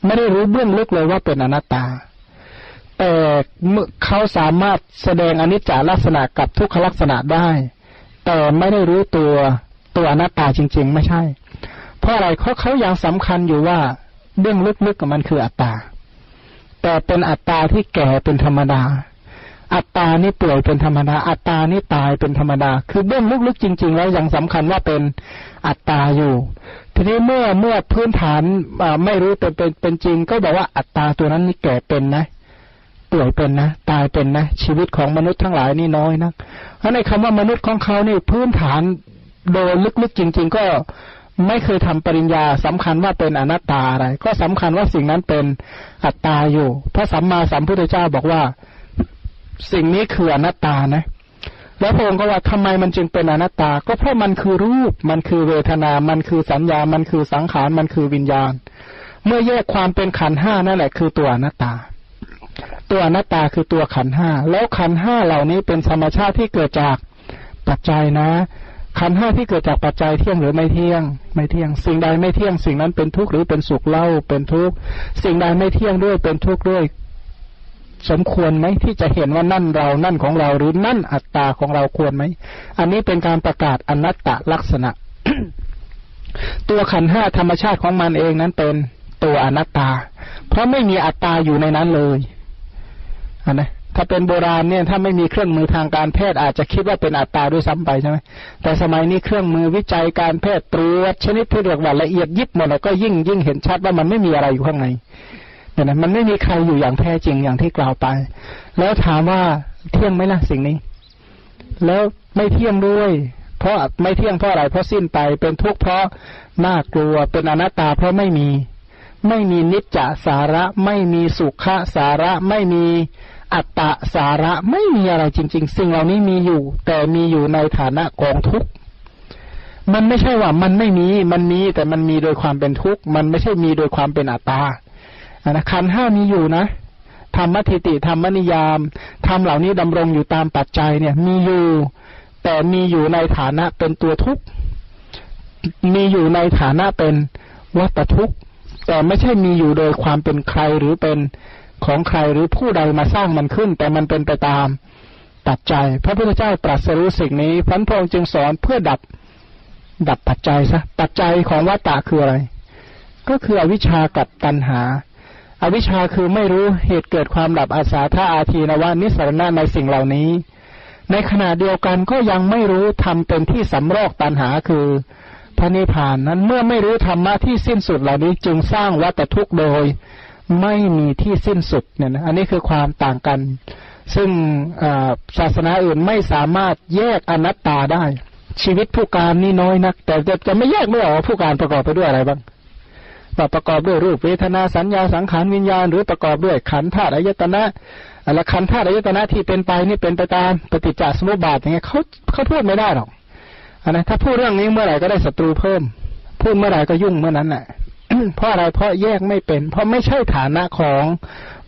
ไม่ได้รู้เบื้องลึกเลยว่าเป็นอนัตตา แต่เขาสามารถแสดงอนิจจลักษณะกับทุกขลักษณะได้ แต่ไม่ได้รู้ตัวตัวอนัตตาจริง ๆ ไม่ใช่ เพราะอะไรเขาเขายังสำคัญอยู่ว่า เบื้องลึกๆกับมันคืออัตตา แต่เป็นอัตตาที่แก่เป็นธรรมดา อัตตานี่ป่วยเป็นธรรมดา อัตตานี่ตายเป็นธรรมดา คือเบื้องลึกๆจริง ๆ แล้วยังสำคัญว่าเป็นอัตตาอยู่ ทีนี้เมื่อเมื่อพื้นฐานไม่รู้แต่เป็นเป็นจริง ก็บอกว่าอัตตาตัวนั้นนี่แก่เป็นนะป่วยเป็นนะตายเป็นนะชีวิตของมนุษย์ทั้งหลายนี่น้อยนะเพราะในคำว่ามนุษย์ของเขานี่พื้นฐานโดยลึกๆจริง ๆ ก็ ไม่เคยทำปริญญาสำคัญว่าเป็นอนัตตาอะไร ก็สำคัญว่าสิ่งนั้นเป็นอัตตาอยู่ พระสัมมาสัมพุทธเจ้าบอกว่า สิ่งนี้คืออนัตตานะ แล้วพระองค์ก็ว่าทำไมมันจึงเป็นอนัตตา ก็เพราะมันคือรูป มันคือเวทนา มันคือสัญญา มันคือสังขาร มันคือวิญญาณ เมื่อแยกความเป็นขันห้านั่นแหละ คือตัวอนัตตา ตัวอนัตตาคือตัวขันห้า แล้วขันห้าเหล่านี้เป็นธรรมชาติที่เกิดจากปัจจัยนะ ขันห้าที่เกิดจากปัจจัยเที่ยงหรือไม่เที่ยง ไม่เที่ยง สิ่งใดไม่เที่ยง สิ่งนั้นเป็นทุกข์หรือเป็นสุขเล่าเป็นทุกข์สิ่งใดไม่เที่ยงด้วยเป็นทุกข์ด้วย สมควรไหมที่จะเห็นว่านั่นเรานั่นของเราหรือนั่นอัตตาของเราควรไหมอันนี้เป็นการประกาศอนัตตลักษณะ ตัวขันห้าธรรมชาติของมันเองนั้นเป็นตัวอนัตตา เพราะไม่มีอัตตาอยู่ในนั้นเลยอันนะ ถ้าเป็นโบราณเนี่ยถ้าไม่มีเครื่องมือทางการแพทย์อาจจะคิดว่าเป็นอัตตาด้วยซ้ำไปใช่ไหมแต่สมัยนี้เครื่องมือวิจัยการแพทย์ตรวจชนิดที่เรียกว่าละเอียดยิบหมดแล้วก็ยิ่งยิ่งเห็นชัดว่ามันไม่มีอะไรอยู่ข้างในเนี่ยนะมันไม่มีใครอยู่อย่างแท้จริงอย่างที่กล่าวไป แล้วถามว่าเที่ยงไหมล่ะสิ่งนี้ แล้วไม่เที่ยงด้วย เพราะไม่เที่ยงเพราะอะไรเพราะสิ้นไปเป็นทุกข์เพราะน่ากลัวเป็นอนัตตาเพราะไม่มี ไม่มีนิจจสาระ ไม่มีสุขสาระ ไม่มี อัตตะสาระไม่มีอะไรจริง ๆ สิ่งเหล่านี้มีอยู่ แต่มีอยู่ในฐานะกองทุกข์มันไม่ใช่ว่ามันไม่มี มันมีแต่มันมีโดยความเป็นทุกข์ มันไม่ใช่มีโดยความเป็นอัตตานะขันห้ามีอยู่นะธรรมทิติธรรมนิยามธรรมเหล่านี้ดำรงอยู่ตามปัจจัยเนี่ย มีอยู่ แต่มีอยู่ในฐานะเป็นตัวทุกข์ มีอยู่ในฐานะเป็นวัตทุกข์ แต่ไม่ใช่มีอยู่โดยความเป็นใครหรือเป็น ของใครหรือผู้ใดมาสร้างมันขึ้น แต่มันเป็นไปตามปัจจัย พระพุทธเจ้าตรัสรู้สิ่งนี้พันพงจึงสอนเพื่อดับดับปัจจัยซะปัจจัยของวัตตะคืออะไร ก็คืออวิชากับตัณหาอวิชชาคือไม่รู้เหตุเกิดความดับอาสาธาอาทีนวานิสรณะในสิ่งเหล่านี้ ในขณะเดียวกันก็ยังไม่รู้ทำเป็นที่สำรอกตัณหาคือพระนิพพานนั้นเมื่อไม่รู้ธรรมะที่สิ้นสุดเหล่านี้จึงสร้างวัตทุกข์โดย ไม่มีที่สิ้นสุดเนี่ยนะอันนี้คือความต่างกัน ซึ่งศาสนาอื่นไม่สามารถแยกอนัตตาได้ ชีวิตผู้การนี่น้อยนัก แต่จะไม่แยกไม่ออกว่าผู้การประกอบไปด้วยอะไรบ้างว่าประกอบด้วยรูปเวทนาสัญญาสังขารวิญญาณ หรือประกอบด้วยขันธ์ธาตุอายตนะและขันธ์ธาตุอายตนะที่เป็นไปนี่เป็นไปตามปฏิจจสมุปบาทอย่างเงี้ยเขาเขาพูดไม่ได้หรอกอันนะถ้าพูดเรื่องนี้เมื่อไหร่ก็ได้ศัตรูเพิ่ม พูดเมื่อไหร่ก็ยุ่งเมื่อนั้นแหละ เพราะอะไรเพราะแยกไม่เป็น เพราะไม่ใช่ฐานะของ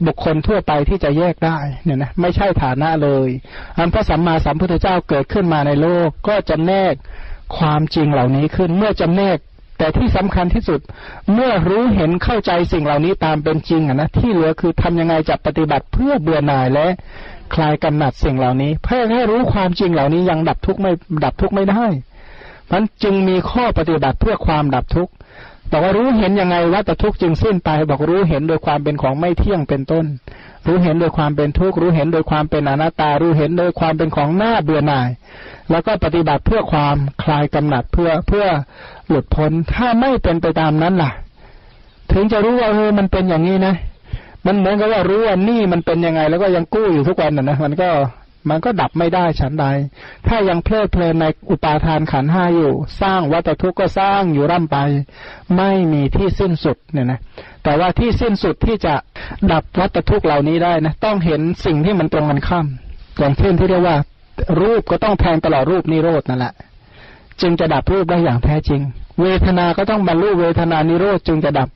บุคคลทั่วไปที่จะแยกได้เนี่ยนะไม่ใช่ฐานะเลย อันพระสัมมาสัมพุทธเจ้าเกิดขึ้นมาในโลก ก็จำแนกความจริงเหล่านี้ขึ้นเมื่อจำแนก แต่ที่สำคัญที่สุด เมื่อรู้เห็นเข้าใจสิ่งเหล่านี้ตามเป็นจริงอะนะที่เหลือคือทำยังไงจะปฏิบัติเพื่อเบื่อหน่ายและคลายกำหนัดสิ่งเหล่านี้ เพื่อให้รู้ความจริงเหล่านี้ยังดับทุกข์ไม่ดับทุกข์ไม่ได้มันจึงมีข้อปฏิบัติเพื่อความดับทุกข์ บอกว่ารู้เห็นยังไงว่าแต่ทุกข์จึงสิ้นไปบอกรู้เห็นโดยความเป็นของไม่เที่ยงเป็นต้น รู้เห็นโดยความเป็นทุกข์รู้เห็นโดยความเป็นอนัตตา รู้เห็นโดยความเป็นของหน้าเบื่อหน่าย แล้วก็ปฏิบัติเพื่อความคลายกำหนัดเพื่อเพื่อหลุดพ้นถ้าไม่เป็นไปตามนั้นล่ะ ถึงจะรู้ว่าเออมันเป็นอย่างนี้นะ มันเหมือนกับว่ารู้ว่านี่มันเป็นยังไง แล้วก็ยังกู้อยู่ทุกวันนะนะมันก็ มันก็ดับไม่ได้ฉันใด ถ้ายังเพลิดเพลินในอุปาทานขันห้าอยู่ สร้างวัตถุกก็สร้างอยู่ร่ำไป ไม่มีที่สิ้นสุดเนี่ยนะ แต่ว่าที่สิ้นสุดที่จะดับวัตถุกเหล่านี้ได้นะ ต้องเห็นสิ่งที่มันตรงกันข้ามอย่างเช่นที่เรียกว่า รูปก็ต้องแทงตลอดรูปนิโรดนั่นแหละ จึงจะดับรูปได้อย่างแท้จริง เวทนา ก็ต้องบรรลุเวทนานิโรธจึงจะดับ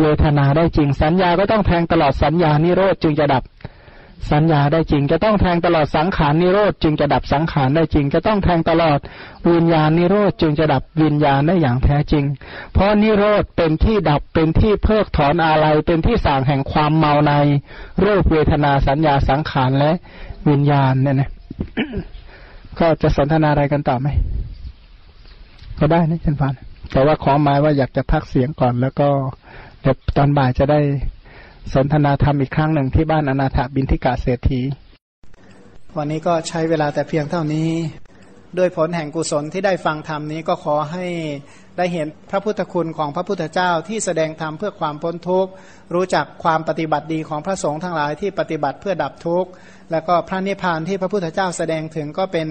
เวทนาได้จริง สัญญาก็ต้องแทงตลอดสัญญานิโรธจึงจะดับ สัญญาได้จริง จะต้องแทงตลอดสังขารนิโรธจึงจะดับสังขารได้จริง จะต้องแทงตลอดวิญญาณนิโรธจึงจะดับวิญญาณได้อย่างแท้จริง เพราะนิโรธเป็นที่ดับเป็นที่เพิกถอนอะไรเป็นที่สางแห่งความเมาในรูปเวทนาสัญญาสังขารและวิญญาณเนี่ยนะก็จะสนทนาอะไรกันต่อไหมก็ได้นะฉันฟังแต่ว่าขอหมายว่าอยากจะพักเสียงก่อนแล้วก็เดี๋ยวตอนบ่ายจะได้ สนทนาธรรมอีกครั้งหนึ่งที่บ้านอนาถบินทิกาเศรษฐี วันนี้ก็ใช้เวลาแต่เพียงเท่านี้ ด้วยผลแห่งกุศลที่ได้ฟังธรรมนี้ก็ขอให้ได้เห็นพระพุทธคุณของพระพุทธเจ้าที่แสดงธรรมเพื่อความพ้นทุกข์ รู้จักความปฏิบัติดีของพระสงฆ์ทั้งหลายที่ปฏิบัติเพื่อดับทุกข์ แล้วก็พระนิพพานที่พระพุทธเจ้าแสดงถึงก็เป็น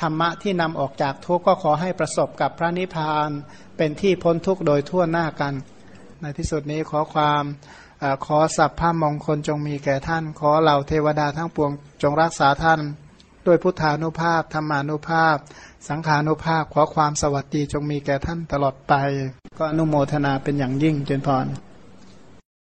ธรรมะที่นำออกจากทุกข์ก็ขอให้ประสบกับพระนิพพานเป็นที่พ้นทุกข์โดยทั่วหน้ากัน ในที่สุดนี้ขอความ ขอสัพพามงคลจงมีแก่ท่าน ขอเหล่าเทวดาทั้งปวงจงรักษาท่าน ด้วยพุทธานุภาพธรรมานุภาพ สังขานุภาพขอความสวัสดีจงมีแก่ท่านตลอดไป ก็อนุโมทนาเป็นอย่างยิ่งเจนพร